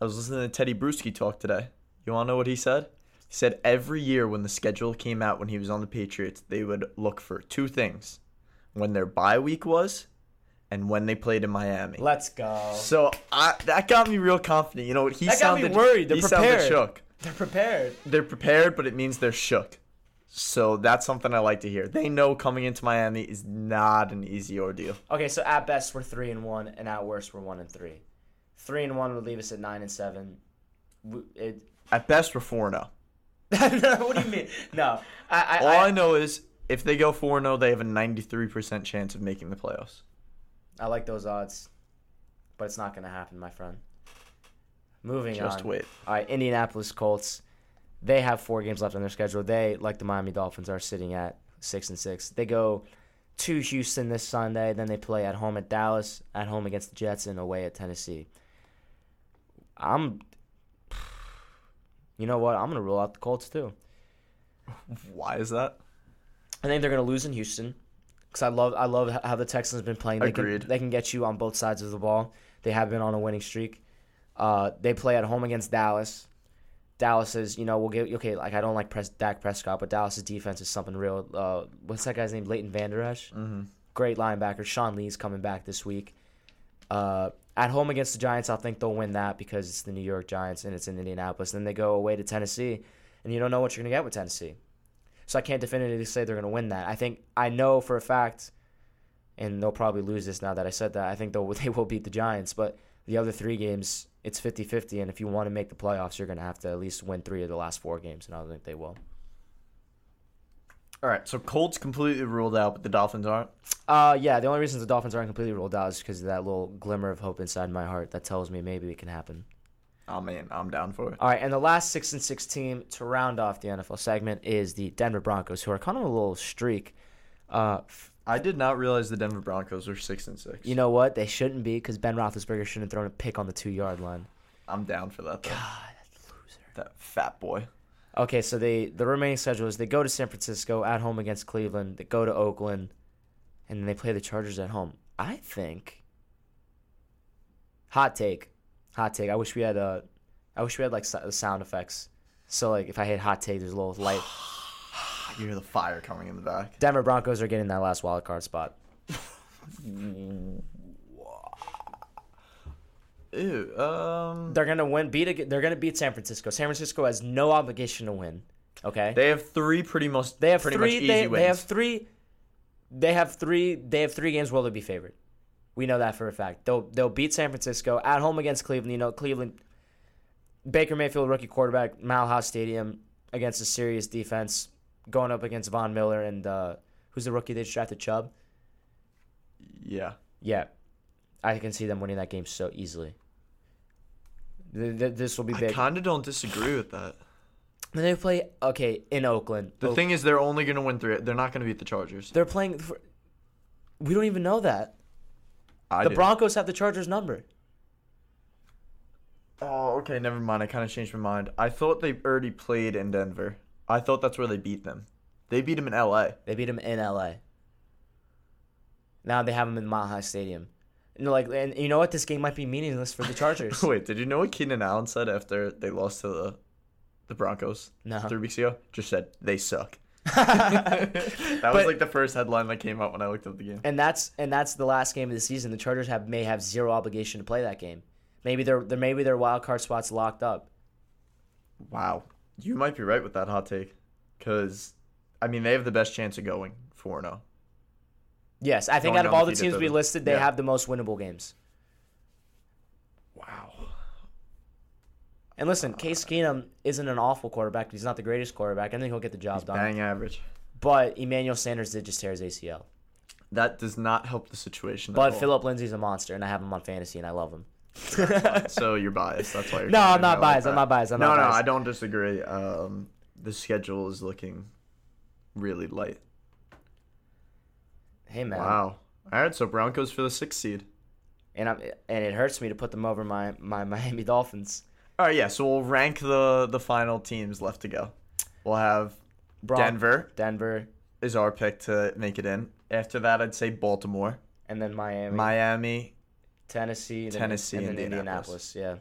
Speaker 5: I was listening to Tedy Bruschi talk today. You want to know what he said? He said every year when the schedule came out when he was on the Patriots, they would look for two things: when their bye week was, and when they played in Miami.
Speaker 4: Let's go.
Speaker 5: So I, that got me real confident. You know what? He
Speaker 4: That got me
Speaker 5: sounded
Speaker 4: worried. They're
Speaker 5: sounded
Speaker 4: prepared.
Speaker 5: shook.
Speaker 4: They're prepared.
Speaker 5: They're prepared, but it means they're shook. So that's something I like to hear. They know coming into Miami is not an easy ordeal.
Speaker 4: Okay, so at best we're three and one, and at worst we're one and three. Three and one would leave us at nine and seven. It,
Speaker 5: At best, we're four zero. Oh. (laughs)
Speaker 4: no, what do you mean? No, I, I,
Speaker 5: All I,
Speaker 4: I,
Speaker 5: know is if they go 4 and 0, they have a 93% chance of making the playoffs.
Speaker 4: I like those odds, but it's not going to happen, my friend. Moving
Speaker 5: Just
Speaker 4: on.
Speaker 5: Just wait.
Speaker 4: All right, Indianapolis Colts. They have four games left on their schedule. They, like the Miami Dolphins, are sitting at six and six. They go to Houston this Sunday. Then they play at home at Dallas, at home against the Jets, and away at Tennessee. I'm. (sighs) You know what? I'm gonna rule out the Colts too.
Speaker 5: Why is that?
Speaker 4: I think they're gonna lose in Houston because I love I love how the Texans have been playing. They
Speaker 5: Agreed.
Speaker 4: Can, they can get you on both sides of the ball. They have been on a winning streak. Uh, they play at home against Dallas. Dallas is, you know, we'll get okay. Like I don't like Pres- Dak Prescott, but Dallas's defense is something real. Uh, what's that guy's name? Leighton Vander Esch. Mm-hmm. Great linebacker. Sean Lee's coming back this week. Uh, at home against the Giants, I think they'll win that because it's the New York Giants and it's in Indianapolis. Then they go away to Tennessee, and you don't know what you're gonna get with Tennessee. So I can't definitively say they're gonna win that. I think I know for a fact, and they'll probably lose this now that I said that. I think they'll (laughs) they will beat the Giants, but the other three games it's 50-50, and if you want to make the playoffs, you're gonna have to at least win three of the last four games, and I don't think they will.
Speaker 5: All right, so Colts completely ruled out, but the Dolphins aren't.
Speaker 4: Uh, yeah. The only reason the Dolphins aren't completely ruled out is because of that little glimmer of hope inside my heart that tells me maybe it can happen.
Speaker 5: Oh, man, I'm down for it.
Speaker 4: All right, and the last six and six team to round off the NFL segment is the Denver Broncos, who are kind of a little streak. Uh, f-
Speaker 5: I did not realize the Denver Broncos were 6 and 6.
Speaker 4: you know what? They shouldn't be because Ben Roethlisberger shouldn't have thrown a pick on the two yard line.
Speaker 5: I'm down for that, though.
Speaker 4: God, loser.
Speaker 5: That fat boy.
Speaker 4: Okay, so they the remaining schedule is they go to San Francisco at home against Cleveland, they go to Oakland, and then they play the Chargers at home. I think. Hot take, hot take. I wish we had a, I wish we had like so- sound effects. So like if I hit hot take, there's a little light. (sighs) (sighs) (sighs)
Speaker 5: I hear the fire coming in the back.
Speaker 4: Denver Broncos are getting that last wild card spot. (laughs)
Speaker 5: Ew, um.
Speaker 4: They're gonna win. Beat. A, they're gonna beat San Francisco. San Francisco has no obligation to win. Okay.
Speaker 5: They have three pretty much
Speaker 4: They have
Speaker 5: pretty
Speaker 4: three.
Speaker 5: much easy
Speaker 4: They,
Speaker 5: wins.
Speaker 4: they have three. They have three. They have three games where they'll be favored. We know that for a fact. They'll they'll beat San Francisco at home against Cleveland. You know Cleveland. Baker Mayfield, rookie quarterback, Mile High Stadium against a serious defense, going up against Von Miller and uh, who's the rookie they just drafted? Chubb.
Speaker 5: yeah.
Speaker 4: Yeah, I can see them winning that game so easily. Th- th- This will be big.
Speaker 5: I kind of don't disagree with that.
Speaker 4: Then they play okay in Oakland.
Speaker 5: The
Speaker 4: Oak-
Speaker 5: thing is, they're only going to win three. They're not going to beat the Chargers.
Speaker 4: they're playing. For, we don't even know that.
Speaker 5: I
Speaker 4: The
Speaker 5: do.
Speaker 4: Broncos have the Chargers number.
Speaker 5: Oh, okay. Never mind. I kind of changed my mind. I thought they already played in Denver. I thought that's where they beat them. They beat them in L.A.
Speaker 4: They beat them in LA. Now they have them in Mile High Stadium. And like, and you know what? This game might be meaningless for the (laughs) Chargers.
Speaker 5: Wait, did you know what Keenan Allen said after they lost to the the Broncos
Speaker 4: No.
Speaker 5: three weeks ago? Just said they suck. (laughs) (laughs) that was like the first headline that came out when I looked up the game.
Speaker 4: and that's and that's the last game of the season. The Chargers have may have zero obligation to play that game. Maybe their maybe their wild card spots locked up.
Speaker 5: Wow, you might be right with that hot take, because I mean they have the best chance of going four zero. Oh.
Speaker 4: Yes, I think
Speaker 5: Going
Speaker 4: out of all the teams we listed, they
Speaker 5: yeah.
Speaker 4: have the most winnable games.
Speaker 5: Wow.
Speaker 4: And listen, Case Keenum isn't an awful quarterback. He's not the greatest quarterback. I think he'll get the job done.
Speaker 5: Bang average.
Speaker 4: But Emmanuel Sanders did just tear his ACL.
Speaker 5: That does not help the situation.
Speaker 4: But. Phillip Lindsay's a monster, and I have him on fantasy, and I love him.
Speaker 5: So you're biased. That's why you're.
Speaker 4: No, I'm not
Speaker 5: here like
Speaker 4: biased. I'm not biased. I'm
Speaker 5: no,
Speaker 4: not
Speaker 5: no,
Speaker 4: biased.
Speaker 5: I don't disagree. Um, the schedule is looking really light.
Speaker 4: Hey man,
Speaker 5: Wow. All right, so Broncos for the sixth seed.
Speaker 4: and I'm and it hurts me to put them over my my Miami Dolphins.
Speaker 5: All right, yeah. So we'll rank the the final teams left to go. We'll have
Speaker 4: Bron-
Speaker 5: Denver
Speaker 4: Denver,
Speaker 5: is our pick to make it in. After that, I'd say Baltimore,
Speaker 4: and then Miami.
Speaker 5: Miami,
Speaker 4: Tennessee, then-
Speaker 5: Tennessee,
Speaker 4: and then
Speaker 5: Indianapolis.
Speaker 4: Indianapolis. Yeah,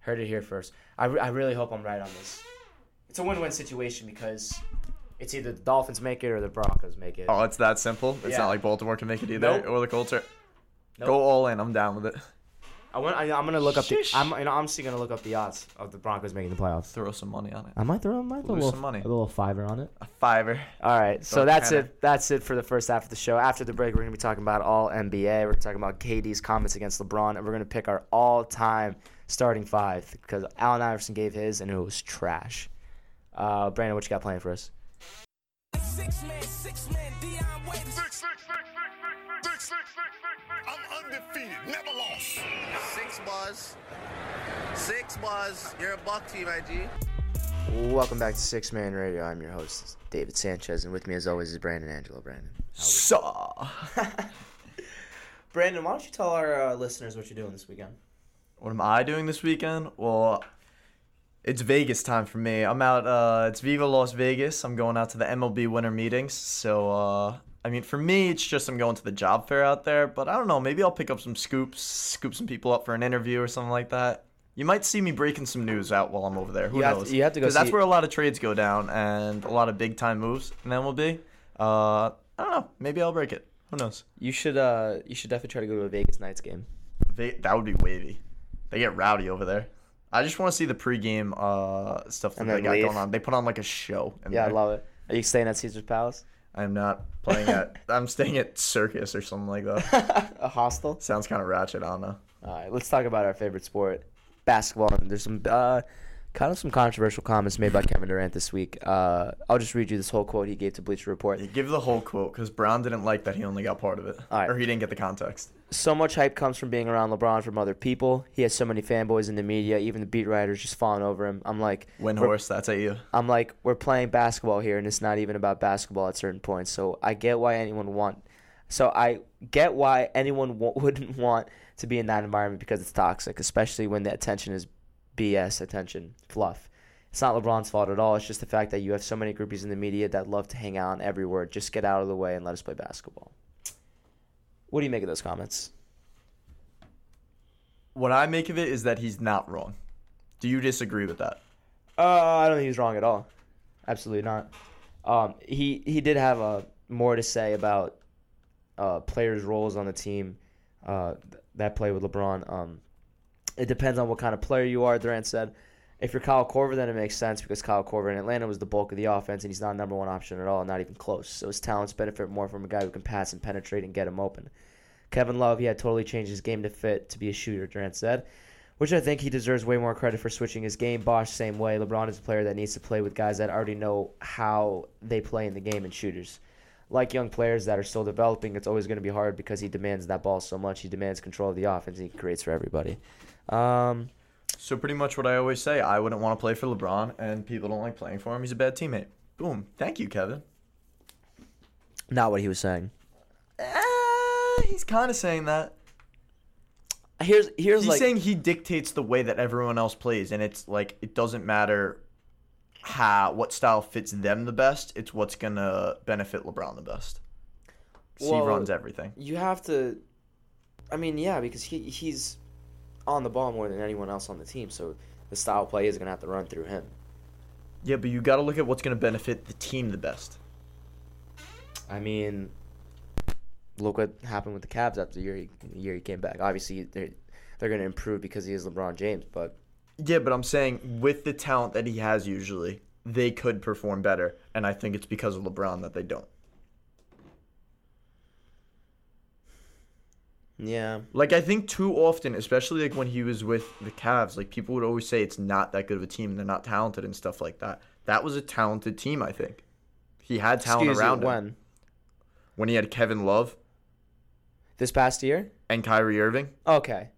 Speaker 4: heard it here first. I, re- I really hope I'm right on this. It's a win-win situation because it's either the Dolphins make it or the Broncos make it.
Speaker 5: Oh, it's that simple. It's
Speaker 4: Yeah.
Speaker 5: not like Baltimore can make it either,
Speaker 4: Nope.
Speaker 5: or the Colts are.
Speaker 4: Nope.
Speaker 5: Go all in. I'm down with it.
Speaker 4: I want. I, I'm gonna look up. The, I'm. You know, I'm honestly gonna look up the odds of the Broncos making the playoffs.
Speaker 5: Throw some money on it.
Speaker 4: I might throw. I might throw a
Speaker 5: Lose
Speaker 4: little,
Speaker 5: some money.
Speaker 4: a little fiver on it.
Speaker 5: A fiver.
Speaker 4: All right, so
Speaker 5: Don't
Speaker 4: that's
Speaker 5: panic.
Speaker 4: it. That's it for the first half of the show. After the break, we're gonna be talking about all NBA. We're talking about KD's comments against LeBron, and we're gonna pick our all-time starting five because Allen Iverson gave his, and it was trash. Uh, Brandon, what you got playing for us?
Speaker 1: Six man, six man, Dion Waiters.
Speaker 2: Six, six, six, six, six, six, six, six, six. I'm undefeated, never lost.
Speaker 3: Six buzz. Six buzz. You're a buck team, IG.
Speaker 4: Welcome back to Six Man Radio. I'm your host, David Sanchez, and with me, as always, is Brandon Angelo. Brandon.
Speaker 5: So, (laughs)
Speaker 4: Brandon, why don't you tell our uh, listeners what you're doing this weekend?
Speaker 5: what am I doing this weekend? Well, it's Vegas time for me. I'm out. Uh, it's Viva Las Vegas. I'm going out to the MLB winter meetings. So, uh, I mean, for me, it's just I'm going to the job fair out there. But I don't know. Maybe I'll pick up some scoops, scoop some people up for an interview or something like that. You might see me breaking some news out while I'm over there. Who
Speaker 4: You have
Speaker 5: knows?
Speaker 4: to- you have to go
Speaker 5: Because that's where a lot of trades go down and a lot of big time moves in MLB. Uh, I don't know. Maybe I'll break it. Who knows?
Speaker 4: You should. Uh, you should definitely try to go to a Vegas Knights game.
Speaker 5: That would be wavy. They get rowdy over there. I just want to see the pregame uh, stuff that
Speaker 4: And
Speaker 5: they got
Speaker 4: leave.
Speaker 5: going on. They put on like a show.
Speaker 4: Yeah, I love it. Are you staying at Caesar's Palace?
Speaker 5: I'm not playing at. (laughs) I'm staying at Circus or something like that. (laughs)
Speaker 4: a hostel?
Speaker 5: Sounds kind of ratchet. I don't know.
Speaker 4: All right, let's talk about our favorite sport, basketball. There's some uh, kind of some controversial comments made by Kevin Durant this week. Uh, I'll just read you this whole quote he gave to Bleacher Report.
Speaker 5: You give the whole quote because Brown didn't like that he only got part of it,
Speaker 4: right.
Speaker 5: or he didn't get the context.
Speaker 4: So much hype comes from being around LeBron from other people. He has so many fanboys in the media, even the beat writers just falling over him. I'm like,
Speaker 5: Win horse. That's at you.
Speaker 4: I'm like, we're playing basketball here, and it's not even about basketball at certain points. So I get why anyone want. So I get why anyone w- (laughs) wouldn't want to be in that environment because it's toxic, especially when the attention is BS attention, fluff. It's not LeBron's fault at all. It's just the fact that you have so many groupies in the media that love to hang out on every word. Just get out of the way and let us play basketball. What do you make of those comments?
Speaker 5: What I make of it is that he's not wrong. Do you disagree with that?
Speaker 4: Uh, I don't think he's wrong at all. Absolutely not. Um, he he did have uh, more to say about uh, players' roles on the team uh, th- that play with LeBron. Um, it depends on what kind of player you are. Durant said, if you're Kyle Korver, then it makes sense because Kyle Korver in Atlanta was the bulk of the offense, and he's not a number one option at all, not even close. So his talents benefit more from a guy who can pass and penetrate and get him open. Kevin Love, he had totally changed his game to fit to be a shooter, Durant said, which I think he deserves way more credit for switching his game. Bosh, same way. LeBron is a player that needs to play with guys that already know how they play in the game and shooters. Like young players that are still developing, it's always going to be hard because he demands that ball so much. He demands control of the offense. He creates for everybody. Um,
Speaker 5: So pretty much what I always say. I wouldn't want to play for LeBron, and people don't like playing for him. He's a bad teammate. Boom. Thank you, Kevin.
Speaker 4: not what he was saying.
Speaker 5: Eh, he's kind of saying that.
Speaker 4: Here's here's
Speaker 5: He's
Speaker 4: like
Speaker 5: saying he dictates the way that everyone else plays, and it's like it doesn't matter how what style fits them the best. It's what's gonna benefit LeBron the best.
Speaker 4: Well,
Speaker 5: he runs everything.
Speaker 4: you have to. I mean, yeah, because he he's on the ball more than anyone else on the team, so the style play is going to have to run through him.
Speaker 5: Yeah, but you got to look at what's gonna benefit the team the best.
Speaker 4: I mean, look what happened with the Cavs after the year he, the year he came back. Obviously, they're they're going to improve because he is LeBron James, but
Speaker 5: Yeah, but I'm saying with the talent that he has usually, they could perform better, and I think it's because of LeBron that they don't.
Speaker 4: Yeah,
Speaker 5: Like I think too often, especially like when he was with the Cavs, like people would always say it's not that good of a team, and they're not talented and stuff like that. That was a talented team, I think. He had talent
Speaker 4: Excuse
Speaker 5: around
Speaker 4: you,
Speaker 5: him.
Speaker 4: when
Speaker 5: When he had Kevin Love
Speaker 4: this past year.
Speaker 5: and Kyrie Irving.
Speaker 4: Okay.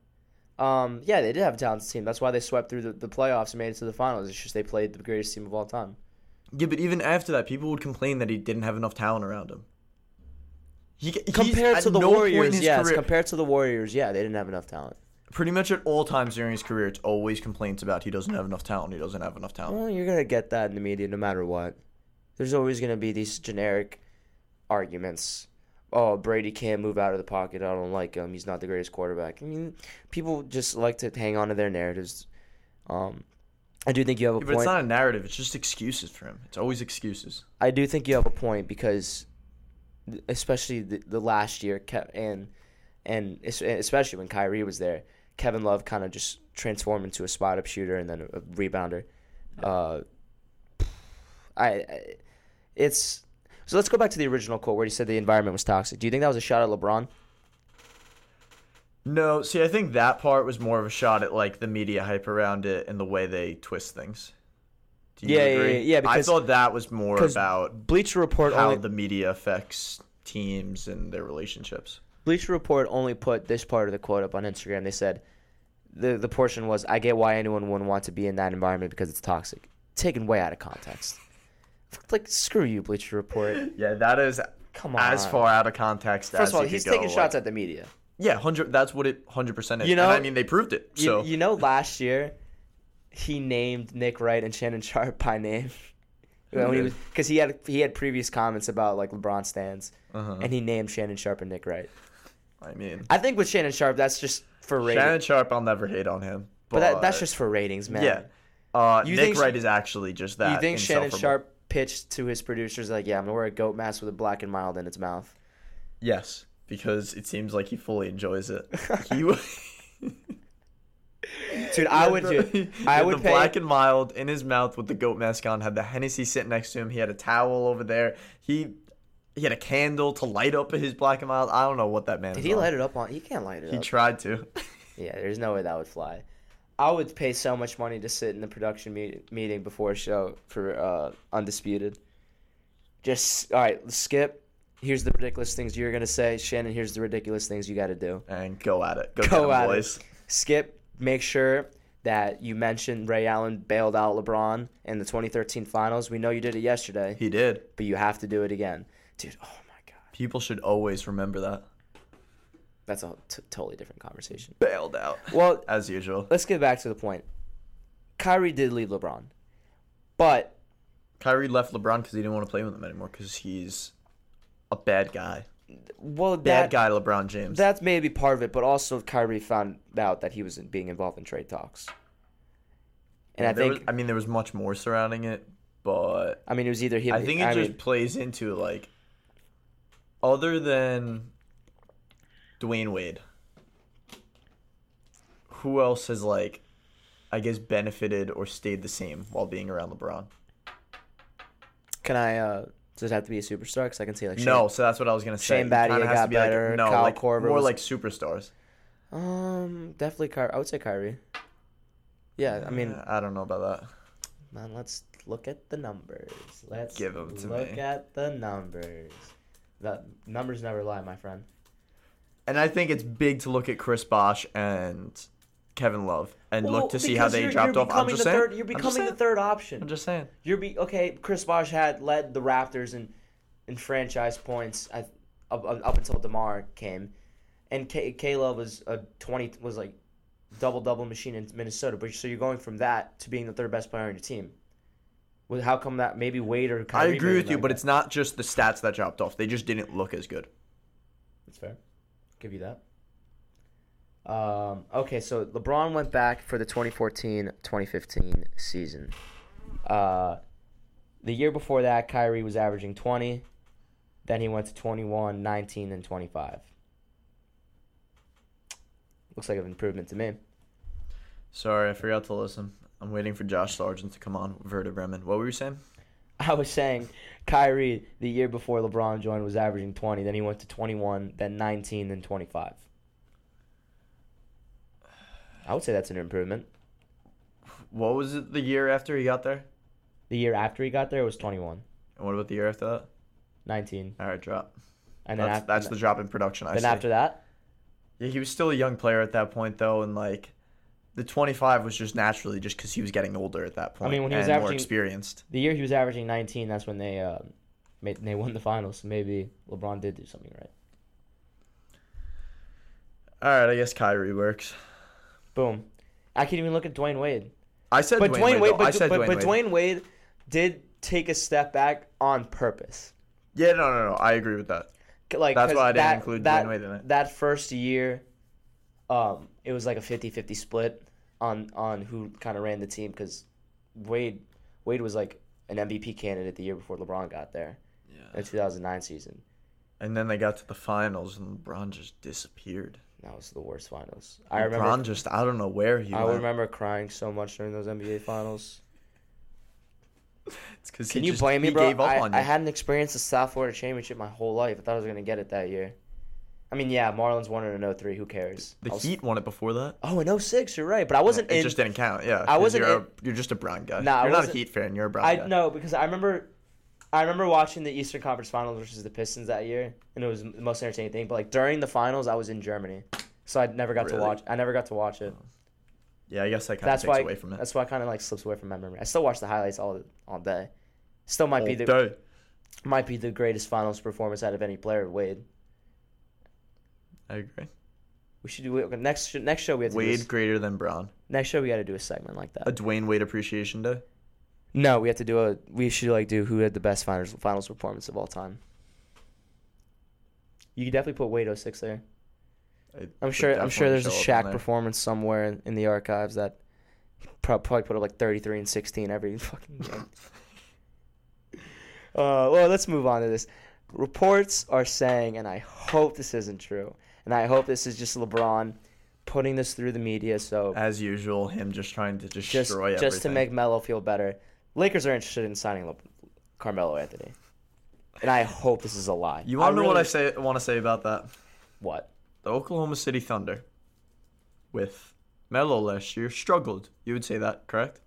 Speaker 4: Um, yeah, they did have a talented team. That's why they swept through the, the playoffs and made it to the finals. It's just they played the greatest team of all time.
Speaker 5: Yeah, but even after that, people would complain that he didn't have enough talent around him. He,
Speaker 4: Compared to the
Speaker 5: no
Speaker 4: Warriors, yes.
Speaker 5: career-
Speaker 4: Compared to the Warriors, yeah, they didn't have enough talent.
Speaker 5: pretty much at all times during his career, it's always complaints about he doesn't have enough talent. He doesn't have enough talent.
Speaker 4: Well, you're gonna get that in the media no matter what. There's always gonna be these generic arguments oh Brady can't move out of the pocket. I don't like him. He's not the greatest quarterback. I mean, people just like to hang on to their narratives. Um, I do think you have a
Speaker 5: Yeah, but it's
Speaker 4: point.
Speaker 5: not a narrative. It's just excuses for him. It's always excuses.
Speaker 4: I do think you have a point because, especially the, the last year, Ke- and and especially when Kyrie was there, Kevin Love kind of just transformed into a spot up shooter and then a, a rebounder. Uh, I, I, it's so let's go back to the original quote where he said the environment was toxic. Do you think that was a shot at LeBron?
Speaker 5: No, see, I think that part was more of a shot at like the media hype around it and the way they twist things. Do you
Speaker 4: Yeah, yeah,
Speaker 5: agree?
Speaker 4: yeah, yeah,
Speaker 5: I
Speaker 4: because-
Speaker 5: thought that was more about
Speaker 4: Bleacher Report
Speaker 5: how
Speaker 4: only
Speaker 5: the media affects teams and their relationships.
Speaker 4: Bleacher Report only put this part of the quote up on Instagram. They said the the portion was, "I get why anyone wouldn't want to be in that environment because it's toxic." Taken way out of context. Like screw you, Bleacher Report. (laughs)
Speaker 5: Yeah, that is
Speaker 4: Come on.
Speaker 5: as far out of context as
Speaker 4: First of all,
Speaker 5: you
Speaker 4: he's
Speaker 5: could go,
Speaker 4: taking
Speaker 5: like-
Speaker 4: shots at the media.
Speaker 5: Yeah, hundred. That's what it hundred percent is.
Speaker 4: You know-
Speaker 5: and I mean, they proved it.
Speaker 4: You,
Speaker 5: So
Speaker 4: you know, last year he named Nick Wright and Shannon Sharpe by name. (laughs) When he was because he had he had previous comments about like LeBron stands,
Speaker 5: Uh-huh.
Speaker 4: and he named Shannon Sharpe and Nick Wright.
Speaker 5: I mean,
Speaker 4: I think with Shannon Sharpe, that's just for ratings.
Speaker 5: Shannon Sharpe, I'll never hate on him.
Speaker 4: but that, that's just for ratings, man.
Speaker 5: yeah. Uh,
Speaker 4: You
Speaker 5: Nick Wright is actually just that.
Speaker 4: you think Shannon. Sharpe pitched to his producers like, "Yeah, I'm gonna wear a goat mask with a black and mild in its mouth."
Speaker 5: Yes, because it seems like he fully enjoys it. (laughs) He, (laughs) (laughs)
Speaker 4: Dude, I would do. (laughs)
Speaker 5: He
Speaker 4: I would
Speaker 5: the
Speaker 4: pay.
Speaker 5: black and mild in his mouth with the goat mask on. Had the Hennessy sitting next to him. He had a towel over there. He he had a candle to light up his black and mild. I don't know what that man.
Speaker 4: Did he
Speaker 5: on.
Speaker 4: light it up on? He can't light it
Speaker 5: He
Speaker 4: up.
Speaker 5: tried to. (laughs)
Speaker 4: yeah, there's no way that would fly. I would pay so much money to sit in the production meet- meeting before a show for uh, Undisputed. Just all right, skip. Here's the ridiculous things you're gonna say, Shannon. Here's the ridiculous things you got to do.
Speaker 5: and go at it. Go,
Speaker 4: Go at
Speaker 5: boys.
Speaker 4: it. Skip. Make sure that you mentioned Ray Allen bailed out LeBron in the 2013 Finals. We know you did it yesterday,
Speaker 5: He did.
Speaker 4: but you have to do it again, dude. Oh my god,
Speaker 5: People should always remember that.
Speaker 4: that's a t- totally different conversation.
Speaker 5: Bailed out.
Speaker 4: Well,
Speaker 5: As usual.
Speaker 4: let's get back to the point. Kyrie did leave LeBron, but
Speaker 5: Kyrie left LeBron because he didn't want to play with him anymore because he's a bad guy.
Speaker 4: Well,
Speaker 5: Bad
Speaker 4: that,
Speaker 5: guy, LeBron James.
Speaker 4: That's maybe part of it, but also Kyrie found out that he was being involved in trade talks, and I think
Speaker 5: was- I mean, there was much more surrounding it, but
Speaker 4: I mean it was either him.
Speaker 5: I think it
Speaker 4: I
Speaker 5: just
Speaker 4: mean,
Speaker 5: plays into like, other than Dwyane Wade, who else has like, I guess benefited or stayed the same while being around LeBron?
Speaker 4: can I? uh Does it have to be a superstar? Because I can see like
Speaker 5: No, so that's what I was gonna say.
Speaker 4: Shane Battier got
Speaker 5: to be, like, no,
Speaker 4: Kyle
Speaker 5: like
Speaker 4: Korver
Speaker 5: more
Speaker 4: was-
Speaker 5: like superstars.
Speaker 4: Um, definitely Kyrie. I would say Kyrie. Yeah, I mean,
Speaker 5: I don't know about that.
Speaker 4: man, let's look at the numbers. Let's
Speaker 5: Give 'em to
Speaker 4: look
Speaker 5: me.
Speaker 4: at the numbers. The numbers never lie, my friend.
Speaker 5: And I think it's big to look at Chris Bosh and Kevin Love and
Speaker 4: Well,
Speaker 5: look to see how they dropped off. I'm just saying.
Speaker 4: Third, you're becoming the third option.
Speaker 5: I'm just saying.
Speaker 4: You're be okay. Chris Bosh had led the Raptors in in franchise points at, up, up until Demar came, and K, Caleb was a twenty was like double double machine in Minnesota. But so you're going from that to being the third best player on your team. Well, how come that maybe Wade or
Speaker 5: I agree with you,
Speaker 4: like
Speaker 5: but
Speaker 4: that?
Speaker 5: it's not just the stats that dropped off. They just didn't look as good.
Speaker 4: That's fair. Give you that. Um, okay, so LeBron went back for the 2014-2015 season. Uh, the year before that, Kyrie was averaging 20. Then he went to 21, 19, and 25. Looks like an improvement to me.
Speaker 5: Sorry, I forgot to listen. I'm waiting for Josh Sargent to come on. Werder Bremen. What were you saying? (laughs)
Speaker 4: I was saying Kyrie, the year before LeBron joined, was averaging 20. Then he went to 21, then 19, then 25. I would say that's an improvement.
Speaker 5: What was it the year after he got there?
Speaker 4: The year after he got there was 21,
Speaker 5: And what about the year after that?
Speaker 4: 19,
Speaker 5: All right, drop.
Speaker 4: and then
Speaker 5: That's,
Speaker 4: after
Speaker 5: that's the drop in production. I
Speaker 4: then
Speaker 5: see.
Speaker 4: after that,
Speaker 5: Yeah, he was still a young player at that point, though, and like the 25 was just naturally just because he was getting older at that point.
Speaker 4: I mean, when he was
Speaker 5: and more experienced.
Speaker 4: the year he was averaging 19, that's when they uh, made they won the finals. So maybe LeBron did do something right.
Speaker 5: All right, I guess Kyrie works.
Speaker 4: Boom. I can't even look at Dwyane Wade.
Speaker 5: I said
Speaker 4: But Dwyane,
Speaker 5: Wade.
Speaker 4: Wade. But, but,
Speaker 5: Dwyane
Speaker 4: but
Speaker 5: Wade.
Speaker 4: Dwyane Wade did take a step back on purpose.
Speaker 5: Yeah, no, no, no. I agree with that.
Speaker 4: like
Speaker 5: That's why I didn't
Speaker 4: that,
Speaker 5: include
Speaker 4: that,
Speaker 5: Dwyane Wade in it.
Speaker 4: That first year, um, it was like a 50-50 split on on who kind of ran the team because Wade Wade was like an MVP candidate the year before LeBron got there in the 2009 season.
Speaker 5: And then they got to the finals, and LeBron just disappeared.
Speaker 4: That was the worst finals. I remember.
Speaker 5: LeBron just I don't know where he
Speaker 4: I
Speaker 5: went.
Speaker 4: remember crying so much during those NBA finals. (laughs)
Speaker 5: It's 'cause
Speaker 4: Can
Speaker 5: he
Speaker 4: you
Speaker 5: just-
Speaker 4: blame me, bro?
Speaker 5: Gave up
Speaker 4: I. I hadn't experienced the South Florida Championship my whole life. I thought I was gonna get it that year. I mean, yeah, Marlins won it in 03. Who cares?
Speaker 5: the
Speaker 4: was-
Speaker 5: Heat won it before that.
Speaker 4: Oh, in 06, you're right. But I wasn't
Speaker 5: It
Speaker 4: in.
Speaker 5: just didn't count. Yeah,
Speaker 4: I wasn't
Speaker 5: You're,
Speaker 4: in-
Speaker 5: a, you're just a Brown guy.
Speaker 4: Nah,
Speaker 5: you're not a Heat fan. You're a Brown
Speaker 4: I
Speaker 5: guy.
Speaker 4: no because I remember, I remember watching the Eastern Conference Finals versus the Pistons that year, and it was the most entertaining thing. But like during the finals, I was in Germany, so I never got
Speaker 5: Really?
Speaker 4: to watch. I never got to watch it.
Speaker 5: Yeah, I guess that kind of takes
Speaker 4: why.
Speaker 5: away from it.
Speaker 4: That's why it kind of like slips away from my memory. I still watch the highlights all all day. Still might be the
Speaker 5: day.
Speaker 4: might be the greatest finals performance out of any player. Wade.
Speaker 5: I agree.
Speaker 4: We should do it next next show. We have
Speaker 5: Wade greater than Brown.
Speaker 4: next show. We got to do a segment like that.
Speaker 5: A Dwyane Wade appreciation day.
Speaker 4: No, we have to do a. We should like do who had the best finals finals performance of all time. You could definitely put Wade 06 there.
Speaker 5: It
Speaker 4: I'm sure. I'm sure there's a
Speaker 5: show up on
Speaker 4: Shaq
Speaker 5: there.
Speaker 4: performance somewhere in, in the archives that probably put up like 33 and 16 every (laughs) fucking game. (laughs) uh, well, let's move on to this. Reports are saying, and I hope this isn't true, and I hope this is just LeBron putting this through the media. So
Speaker 5: As usual, him just trying to
Speaker 4: just
Speaker 5: destroy everything.
Speaker 4: just to make Melo feel better. Lakers are interested in signing Le- Carmelo Anthony, and I hope this is a lie.
Speaker 5: You want to know what I say? Want to say about that?
Speaker 4: What?
Speaker 5: The Oklahoma City Thunder, with Melo last year, struggled. You would say that, correct?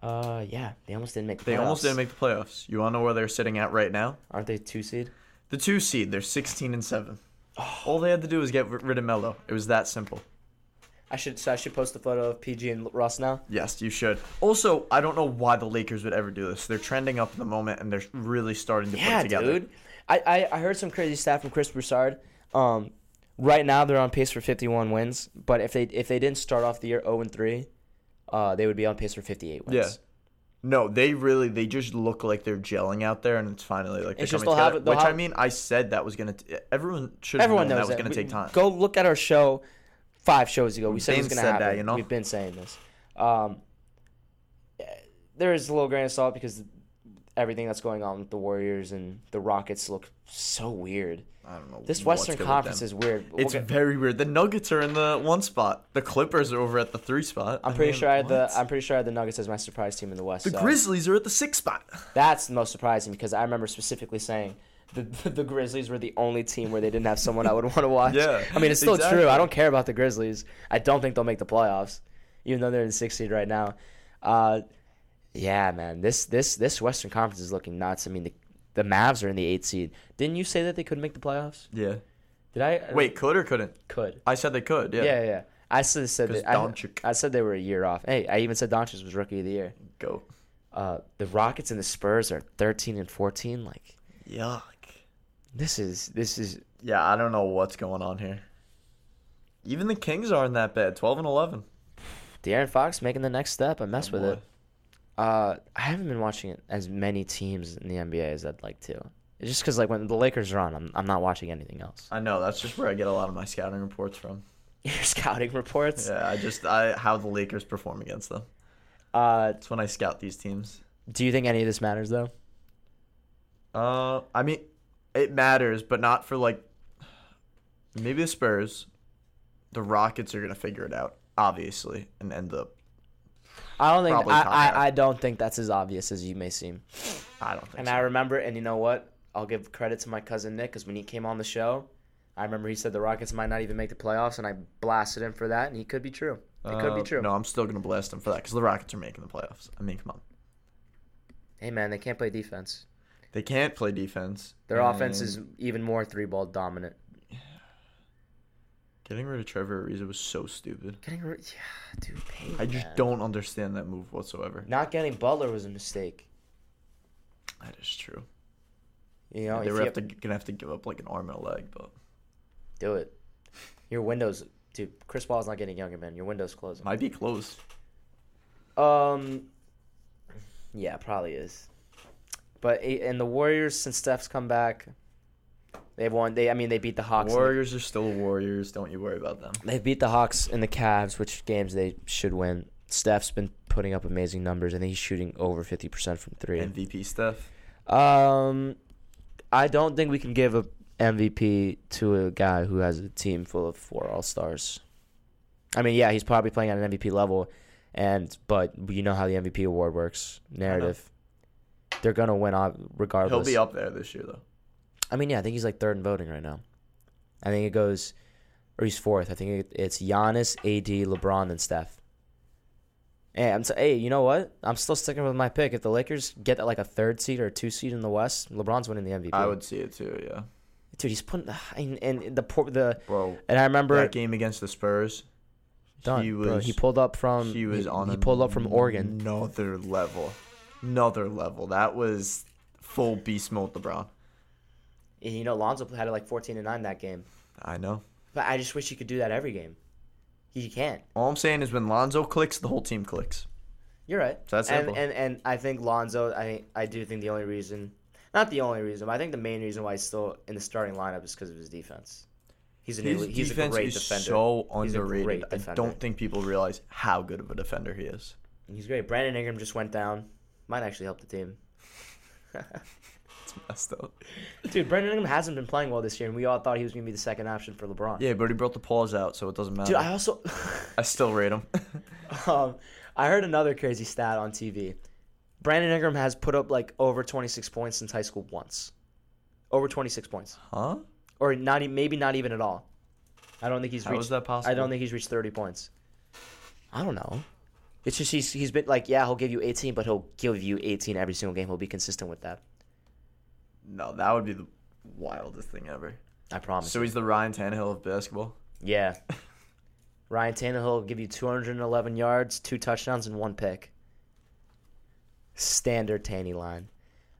Speaker 4: Uh, yeah, they almost didn't make. The
Speaker 5: They almost
Speaker 4: playoffs.
Speaker 5: didn't make the playoffs. You want to know where they're sitting at right now?
Speaker 4: Aren't they two seed?
Speaker 5: The two seed. They're 16 and seven.
Speaker 4: Oh.
Speaker 5: All they had to do was get rid of Melo. It was that simple.
Speaker 4: I should. So I should post a photo of PG and Russ now.
Speaker 5: Yes, you should. Also, I don't know why the Lakers would ever do this. They're trending up at the moment, and they're really starting to put
Speaker 4: Yeah,
Speaker 5: it together.
Speaker 4: dude. I, I I heard some crazy stat from Chris Broussard. Um, right now they're on pace for 51 wins, but if they if they didn't start off the year 0 and 3, uh, they would be on pace for 58 wins.
Speaker 5: Yeah. No, they really they just look like they're gelling out there, and it's finally like they're
Speaker 4: It's
Speaker 5: coming
Speaker 4: have
Speaker 5: together.
Speaker 4: they'll
Speaker 5: Which I mean, I said that was gonna. T- everyone should.
Speaker 4: Everyone knows
Speaker 5: that was
Speaker 4: that.
Speaker 5: gonna
Speaker 4: We-
Speaker 5: take time.
Speaker 4: Go look at our show five shows ago. We said it was going to happen.
Speaker 5: that, you know?
Speaker 4: We've been saying this. Um, there is a little grain of salt because everything that's going on with the Warriors and the Rockets look so weird.
Speaker 5: I don't know.
Speaker 4: This Western Conference is weird. We'll
Speaker 5: It's
Speaker 4: get-
Speaker 5: very weird. The Nuggets are in the one spot. The Clippers are over at the three spot.
Speaker 4: I'm
Speaker 5: I
Speaker 4: pretty
Speaker 5: mean,
Speaker 4: sure I had the? I'm pretty sure I had the Nuggets as my surprise team in the West.
Speaker 5: the
Speaker 4: so
Speaker 5: Grizzlies are at the six spot.
Speaker 4: That's the most surprising because I remember specifically saying the the Grizzlies were the only team where they didn't have someone I would want to (laughs) watch.
Speaker 5: Yeah,
Speaker 4: I mean it's still
Speaker 5: exactly.
Speaker 4: true. I don't care about the Grizzlies. I don't think they'll make the playoffs, even though they're in sixth seed right now. Uh, yeah, man, this this this Western Conference is looking nuts. I mean the the Mavs are in the eighth seed. Didn't you say that they couldn't make the playoffs?
Speaker 5: Yeah.
Speaker 4: Did I
Speaker 5: Wait, could or couldn't?
Speaker 4: Could.
Speaker 5: I said they could. Yeah.
Speaker 4: Yeah, yeah. yeah. I said said that, I, I said they were a year off. Hey, I even said Doncic was rookie of the year.
Speaker 5: Go.
Speaker 4: Uh, the Rockets and the Spurs are 13 and 14. Like
Speaker 5: Yuck.
Speaker 4: This is this is
Speaker 5: Yeah, I don't know what's going on here. Even the Kings aren't that bad. Twelve and eleven.
Speaker 4: De'Aaron Fox making the next step. I mess
Speaker 5: Oh,
Speaker 4: with
Speaker 5: boy.
Speaker 4: it. Uh, I haven't been watching as many teams in the NBA as I'd like to. It's just because like when the Lakers are on, I'm I'm not watching anything else.
Speaker 5: I know. That's just where I get a lot of my scouting reports from. (laughs)
Speaker 4: Your scouting reports.
Speaker 5: Yeah, I just I how the Lakers perform against them.
Speaker 4: Uh,
Speaker 5: That's when I scout these teams.
Speaker 4: do you think any of this matters though?
Speaker 5: Uh, I mean, it matters, but not for like maybe the Spurs. The Rockets are gonna figure it out, obviously, and end up.
Speaker 4: I don't think I. I, I don't think that's as obvious as you may seem.
Speaker 5: I don't think.
Speaker 4: And
Speaker 5: so.
Speaker 4: I remember, and you know what? I'll give credit to my cousin Nick because when he came on the show, I remember he said the Rockets might not even make the playoffs, and I blasted him for that, and he could be true. It could be
Speaker 5: Uh,
Speaker 4: true.
Speaker 5: No, I'm still gonna blast him for that because the Rockets are making the playoffs. I mean, come on,
Speaker 4: Hey man, they can't play defense.
Speaker 5: They can't play defense.
Speaker 4: Their offense is even more three ball dominant.
Speaker 5: Getting rid of Trevor Ariza was so stupid.
Speaker 4: Getting rid, yeah, dude, pain,
Speaker 5: I just
Speaker 4: man.
Speaker 5: don't understand that move whatsoever.
Speaker 4: Not getting Butler was a mistake.
Speaker 5: That is true.
Speaker 4: You know,
Speaker 5: they
Speaker 4: if
Speaker 5: were have to, gonna have to give up like an arm and a leg, but
Speaker 4: do it. Your windows, dude. Chris Paul's not getting younger, man. Your window's closing.
Speaker 5: might be closed.
Speaker 4: Um, yeah, probably is. But and the Warriors, since Steph's come back, They've won. They I mean they beat the Hawks. and the-
Speaker 5: Warriors are still Warriors. Don't you worry about them.
Speaker 4: They beat the Hawks and the Cavs, which games they should win. Steph's been putting up amazing numbers. I think he's shooting over fifty percent from three.
Speaker 5: MVP stuff.
Speaker 4: Um, I don't think we can give a MVP to a guy who has a team full of four All Stars. I mean, yeah, he's probably playing at an MVP level, and but you know how the MVP award works. Narrative. They're gonna win regardless.
Speaker 5: He'll be up there this year though.
Speaker 4: I mean, yeah, I think he's like third in voting right now. I think it goes, or he's fourth. I think it's Giannis, AD, LeBron, and Steph. Hey, I'm t- hey, you know what? I'm still sticking with my pick. If the Lakers get like a third seed or a two seed in the West, LeBron's winning the MVP.
Speaker 5: I would see it too. Yeah,
Speaker 4: dude. He's putting and, and the por- the
Speaker 5: bro.
Speaker 4: and I remember
Speaker 5: that game against the Spurs.
Speaker 4: done.
Speaker 5: he
Speaker 4: bro. he pulled up from
Speaker 5: he was
Speaker 4: he,
Speaker 5: on
Speaker 4: he pulled up from Oregon.
Speaker 5: Another level, another level. That was full beast mode. LeBron.
Speaker 4: And, you know, Lonzo had it like 14 and nine that game.
Speaker 5: I know.
Speaker 4: But I just wish he could do that every game. He can't.
Speaker 5: All I'm saying is when Lonzo clicks, the whole team clicks.
Speaker 4: You're right.
Speaker 5: So that's
Speaker 4: and, and and I think Lonzo. I I do think the only reason, not the only reason, but I think the main reason why he's still in the starting lineup is because of his defense. He's an
Speaker 5: His
Speaker 4: elite, he's a great defender.
Speaker 5: so underrated. I don't think people realize how good of a defender he is.
Speaker 4: He's great. Brandon Ingram just went down. Might actually help the team.
Speaker 5: It's messed up.
Speaker 4: Dude, Brandon Ingram hasn't been playing well this year, and we all thought he was going to be the second option for LeBron.
Speaker 5: Yeah, but he brought the paws out, so it doesn't matter.
Speaker 4: Dude, I also. (laughs)
Speaker 5: I still rate him. (laughs)
Speaker 4: um, I heard another crazy stat on TV. Brandon Ingram has put up like over 26 points since high school once. Over 26 points.
Speaker 5: huh?
Speaker 4: Or not maybe not even at all. I don't think he's
Speaker 5: How
Speaker 4: reached
Speaker 5: is that possible?
Speaker 4: I don't think he's reached 30 points. I don't know. It's just he's he's been like, yeah, he'll give you 18, but he'll give you 18 every single game. He'll be consistent with that.
Speaker 5: No, that would be the wildest thing ever.
Speaker 4: I promise.
Speaker 5: So he's the Ryan Tannehill of basketball.
Speaker 4: yeah. (laughs) Ryan Tannehill will give you 211 yards, two touchdowns, and one pick. Standard Tanny line.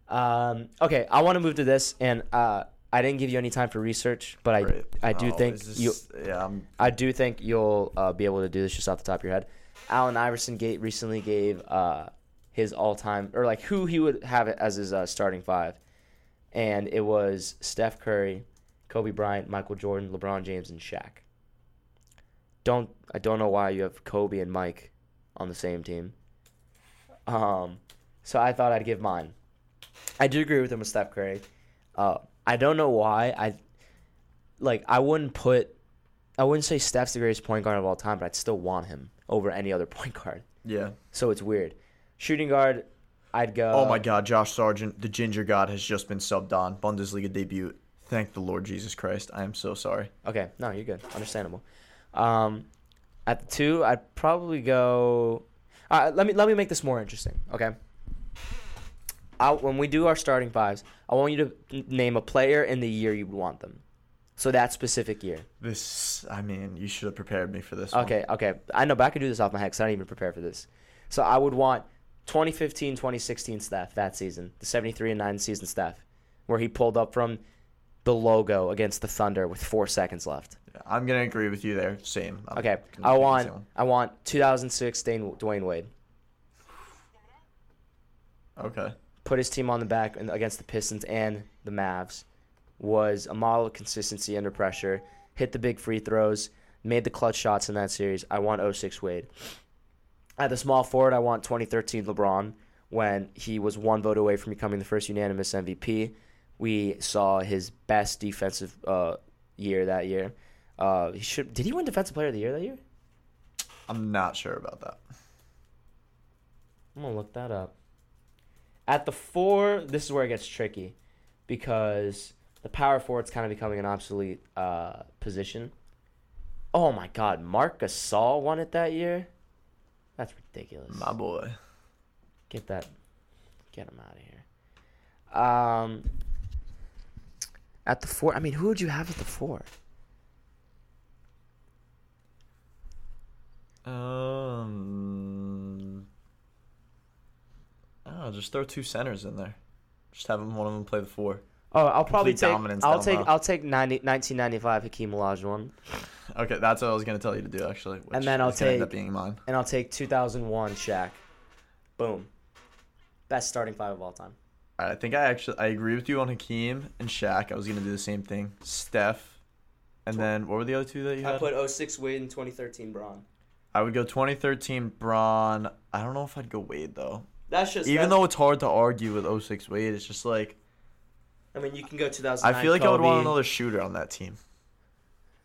Speaker 4: Um, okay, I want to move to this, and uh, I didn't give you any time for research, but I. I do
Speaker 5: Oh,
Speaker 4: think you
Speaker 5: Yeah, I'm,
Speaker 4: I do think you'll uh, be able to do this just off the top of your head. Allen Iverson gave, recently gave uh, his all-time or like who he would have as his uh, starting five, and it was Steph Curry, Kobe Bryant, Michael Jordan, LeBron James, and Shaq. Don't I don't know why you have Kobe and Mike on the same team. Um, so I thought I'd give mine. I do agree with him with Steph Curry. Uh, I don't know why I like I wouldn't put I wouldn't say Steph's the greatest point guard of all time, but I'd still want him over any other (laughs) point guard.
Speaker 5: yeah.
Speaker 4: So it's weird. Shooting guard, I'd go.
Speaker 5: oh my God, Josh Sargent, the Ginger God, has just been subbed on Bundesliga debut. Thank the Lord Jesus Christ. I am so sorry.
Speaker 4: Okay, no, you're good. Understandable. Um, at the two, I'd probably go. Uh, let me let me make this more interesting. Okay. I, when we do our starting fives, I want you to name a player in the year you would want them. So that specific year.
Speaker 5: This, I mean, you should have prepared me for this. one.
Speaker 4: Okay, okay. I know, but I could do this off my head because I didn't even prepare for this. So I would want 2015, 2016 Steph that season, the 73 and 9 season Steph, where he pulled up from the logo against the Thunder with four seconds left.
Speaker 5: I'm gonna agree with you there. Same. I'm
Speaker 4: Okay, I want. I want 2006 Dwyane, Dwyane Wade.
Speaker 5: Okay.
Speaker 4: Put his team on the back against the Pistons and the Mavs. Was a model of consistency under pressure. Hit the big free throws. Made the clutch shots in that series. I want 06 Wade. At the small forward, I want 2013 LeBron when he was one vote away from becoming the first unanimous MVP. We saw his best defensive uh, year that year. Uh, he should did he win Defensive Player of the Year that year?
Speaker 5: I'm not sure about that.
Speaker 4: I'm gonna look that up. At the four, this is where it gets tricky because the power forward's kind of becoming an obsolete uh, position. Oh my God, Marc Gasol won it that year. That's ridiculous.
Speaker 5: My boy.
Speaker 4: Get that, get him out of here. Um, at the four, I mean, who would you have at the four?
Speaker 5: Um. Oh, just throw two centers in there. Just have them, one of them play the four.
Speaker 4: Oh, I'll probably take.
Speaker 5: dominance
Speaker 4: I'll take.
Speaker 5: low.
Speaker 4: I'll take 90, 1995 Hakeem Olajuwon.
Speaker 5: Okay, that's what I was gonna tell you to do actually.
Speaker 4: And then I'll
Speaker 5: take. end up being mine.
Speaker 4: and I'll take 2001 Shaq. Boom. Best starting five of all time.
Speaker 5: I think I actually I agree with you on Hakeem and Shaq. I was gonna do the same thing. Steph, and then what were the other two that you had?
Speaker 4: I put 06 Wade and 2013 Bron.
Speaker 5: I would go 2013 Bron. I don't know if I'd go Wade though.
Speaker 4: That's just
Speaker 5: Even
Speaker 4: that-
Speaker 5: though it's hard to argue with 06 Wade, it's just like
Speaker 4: I mean you can go 2009.
Speaker 5: I feel like I would want another shooter on that team.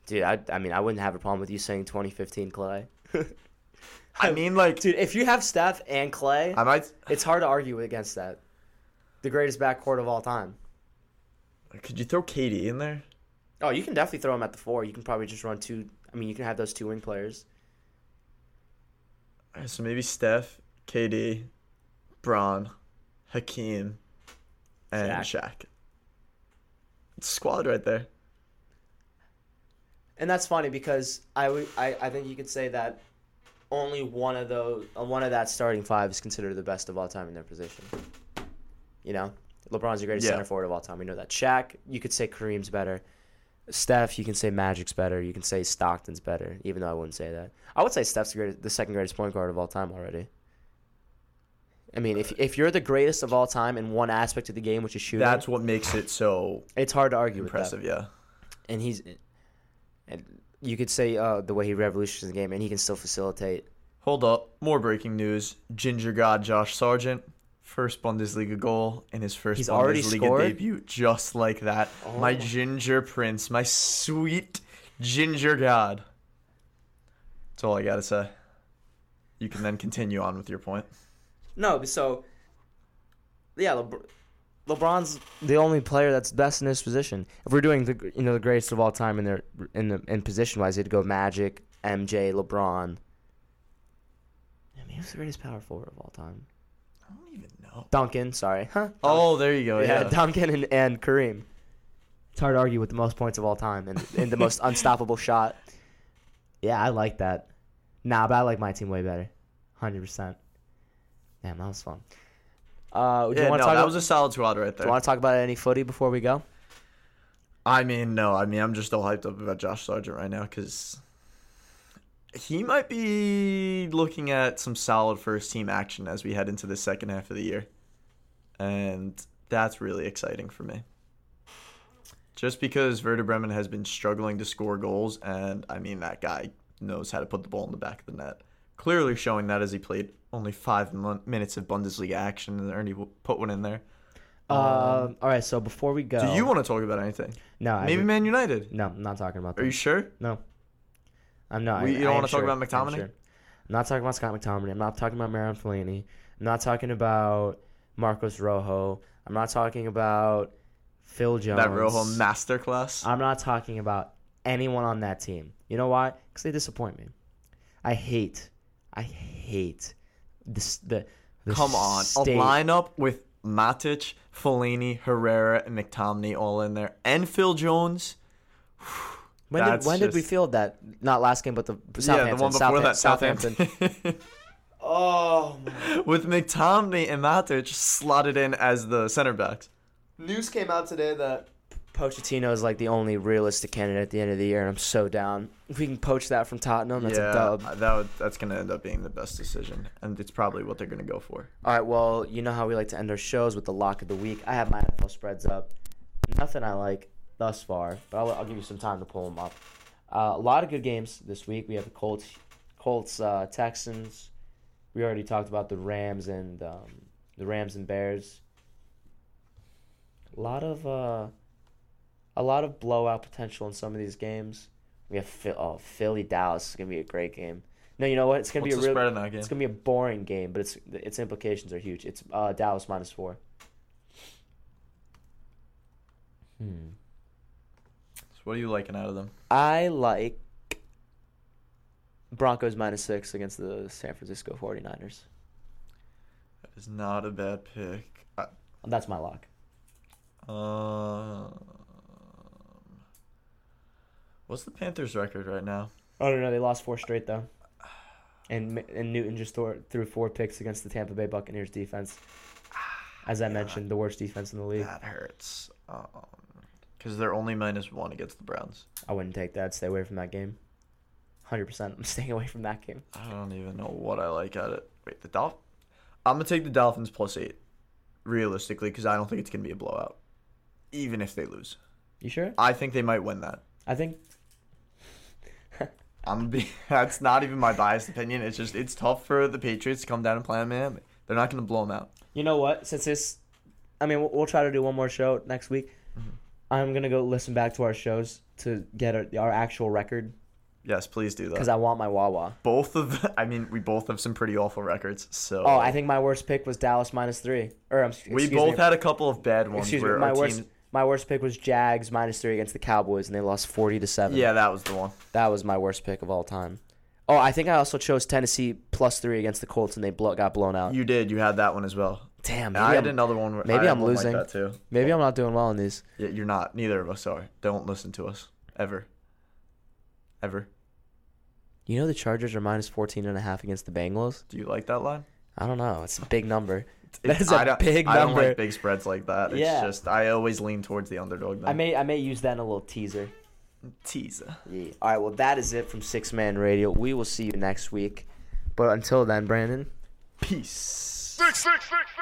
Speaker 4: Dude, I, I mean I wouldn't have a problem with you saying 2015 Clay. (laughs)
Speaker 5: I mean, like
Speaker 4: Dude, if you have Steph and Clay,
Speaker 5: I might.
Speaker 4: it's hard to argue against that. The greatest backcourt of all time.
Speaker 5: Could you throw KD in there?
Speaker 4: Oh, you can definitely throw him at the four. You can probably just run two. I mean, you can have those two wing players.
Speaker 5: Alright, So maybe Steph, KD, Bron, Hakeem, and
Speaker 4: Shaq.
Speaker 5: Shaq. Squad right there.
Speaker 4: And that's funny because I, would- I, I think you could say that only one of those, uh, one of that starting five is considered the best of all time in their position. You know, LeBron's the greatest
Speaker 5: Yeah.
Speaker 4: center forward of all time. We know that. Shaq, you could say Kareem's better. Steph, you can say Magic's better. You can say Stockton's better, even though I wouldn't say that. I would say Steph's the, greatest, the second greatest point guard of all time already. I mean, if if you're the greatest of all time in one aspect of the game, which is shooting,
Speaker 5: That's what makes it so
Speaker 4: it's hard to argue
Speaker 5: impressive.
Speaker 4: with that.
Speaker 5: Yeah.
Speaker 4: And he's, and you could say uh, the way he revolutionized the game, and he can still facilitate.
Speaker 5: Hold up. More breaking news. Ginger God Josh Sargent. First Bundesliga goal in his first
Speaker 4: He's
Speaker 5: Bundesliga
Speaker 4: scored?
Speaker 5: debut. Just like that.
Speaker 4: Oh
Speaker 5: My
Speaker 4: my-
Speaker 5: ginger prince. My sweet ginger God. That's all I got to say. You can then continue on with your point.
Speaker 4: No, so yeah, Lebr- LeBron's the only player that's best in his position. If we're doing the you know the greatest of all time in their in the in position wise, it'd go Magic, MJ, LeBron. I mean, who's the greatest power forward of all time?
Speaker 5: I don't even know.
Speaker 4: Duncan, sorry, (laughs) huh?
Speaker 5: Oh, there you go.
Speaker 4: yeah,
Speaker 5: Yeah.
Speaker 4: Duncan and, and Kareem. It's hard to argue with the most points of all time and, and the most (laughs) unstoppable shot. Yeah, I like that. Nah, but I like my team way better. Hundred percent. Damn, that was fun. Uh, do
Speaker 5: Yeah,
Speaker 4: you want
Speaker 5: no,
Speaker 4: to talk?
Speaker 5: that
Speaker 4: about,
Speaker 5: was a solid squad right there.
Speaker 4: do you want to talk about any footy before we go?
Speaker 5: I mean, no. I mean, I'm just all hyped up about Josh Sargent right now because he might be looking at some solid first team action as we head into the second half of the year. And that's really exciting for me. Just because Werder Bremen has been struggling to score goals, and I mean, that guy knows how to put the ball in the back of the net. Clearly showing that as he played only five mon- minutes of Bundesliga action and Ernie put one in there.
Speaker 4: Uh, all right. So before we go,
Speaker 5: Do you want to talk about anything?
Speaker 4: No, I
Speaker 5: Maybe Man United.
Speaker 4: No, I'm not talking about that.
Speaker 5: Are you sure?
Speaker 4: No, I'm not.
Speaker 5: We-
Speaker 4: I-
Speaker 5: you don't
Speaker 4: I
Speaker 5: wanna talk
Speaker 4: sure.
Speaker 5: about
Speaker 4: I'm
Speaker 5: McTominay?
Speaker 4: sure. I'm not talking about Scott McTominay. I'm not talking about Marouane Fellaini. I'm not talking about Marcos Rojo. I'm not talking about Phil Jones.
Speaker 5: That Rojo masterclass.
Speaker 4: I'm not talking about anyone on that team. You know why? Because they disappoint me. I hate, I hate this. The, the
Speaker 5: Come on,
Speaker 4: state-
Speaker 5: a lineup with Matic, Fellaini, Herrera, and McTominay all in there, and Phil Jones. (sighs)
Speaker 4: When did
Speaker 5: That's
Speaker 4: when did we
Speaker 5: just-
Speaker 4: feel that? Not last game, but the Southampton.
Speaker 5: yeah, the one before that,
Speaker 4: Southampton.
Speaker 5: Southampton. (laughs)
Speaker 4: Oh, my.
Speaker 5: with McTominay and Matic slotted in as the center backs.
Speaker 4: news came out today that Pochettino is like the only realistic candidate at the end of the year, and I'm so down. If we can poach that from Tottenham, that's
Speaker 5: yeah,
Speaker 4: a dub.
Speaker 5: that would, that's gonna end up being the best decision, and it's probably what they're gonna go for.
Speaker 4: All right, well, you know how we like to end our shows with the lock of the week. I have my NFL spreads up. Nothing I like thus far, but I'll, I'll give you some time to pull them up. Uh, a lot of good games this week. We have the Colts, Colts, uh, Texans. We already talked about the Rams and um, the Rams and Bears. A lot of uh, a lot of blowout potential in some of these games. We have Phil- oh, Philly Dallas is gonna be a great game. No, you know what? It's gonna
Speaker 5: What's
Speaker 4: be a real.
Speaker 5: spread in that game?
Speaker 4: It's gonna be a boring game, but its its implications are huge. It's uh, Dallas minus four. Hmm.
Speaker 5: So what are you liking out of them?
Speaker 4: I like Broncos minus six against the San Francisco 49ers.
Speaker 5: That is not a bad pick. I-
Speaker 4: That's my lock.
Speaker 5: Um, what's the Panthers' record right now?
Speaker 4: Oh no, no, they lost four straight though. And and Newton just threw, threw four picks against the Tampa Bay Buccaneers defense. As I mentioned, the worst defense in the league.
Speaker 5: That hurts. Um, because they're only minus one against the Browns.
Speaker 4: I wouldn't take that. Stay away from that game. Hundred percent. I'm (laughs) staying away from that game.
Speaker 5: I don't even know what I like at it. Wait, the Dolph. I'm gonna take the Dolphins plus eight. realistically because I don't think it's gonna be a blowout, even if they lose.
Speaker 4: You sure?
Speaker 5: I think they might win that.
Speaker 4: I think
Speaker 5: I'm be. (laughs) That's not even my biased opinion. It's just it's tough for the Patriots to come down and play in Miami. They're not gonna blow them out.
Speaker 4: You know what? Since this, I mean, we'll, we'll try to do one more show next week.
Speaker 5: Mm-hmm.
Speaker 4: I'm gonna go listen back to our shows to get our, our actual record
Speaker 5: Yes, please do that. because.
Speaker 4: I want my Wawa.
Speaker 5: both of. (laughs) I mean, we both have some pretty awful records. So.
Speaker 4: Oh, I think my worst pick was Dallas minus three. Or um,
Speaker 5: we both
Speaker 4: me,
Speaker 5: had a couple of bad ones
Speaker 4: Excuse me. My
Speaker 5: our
Speaker 4: worst,
Speaker 5: team.
Speaker 4: My worst pick was Jags minus three against the Cowboys, and they lost forty to seven.
Speaker 5: Yeah, that was the one.
Speaker 4: that was my worst pick of all time. Oh, I think I also chose Tennessee plus three against the Colts, and they blo- got blown out.
Speaker 5: You did. You had that one as well.
Speaker 4: Damn, maybe
Speaker 5: I had
Speaker 4: I'm,
Speaker 5: another one. Where
Speaker 4: maybe I'm losing.
Speaker 5: Like that too.
Speaker 4: maybe I'm not doing well in these.
Speaker 5: Yeah, you're not. Neither of us are. Don't listen to us ever. Ever.
Speaker 4: You know the Chargers are minus 14 and a half against the Bengals?
Speaker 5: Do you like that line?
Speaker 4: I don't know. It's a big number.
Speaker 5: It's-
Speaker 4: That's a
Speaker 5: I don't-
Speaker 4: big
Speaker 5: I don't
Speaker 4: number.
Speaker 5: like big spreads like that. It's
Speaker 4: Yeah.
Speaker 5: just I always lean towards the underdog. Then.
Speaker 4: I may I may use that in a little teaser.
Speaker 5: teaser.
Speaker 4: Yeah. All right. Well, that is it from Six Man Radio. We will see you next week. But until then, Brandon.
Speaker 5: Peace.
Speaker 2: Six, six, six, six.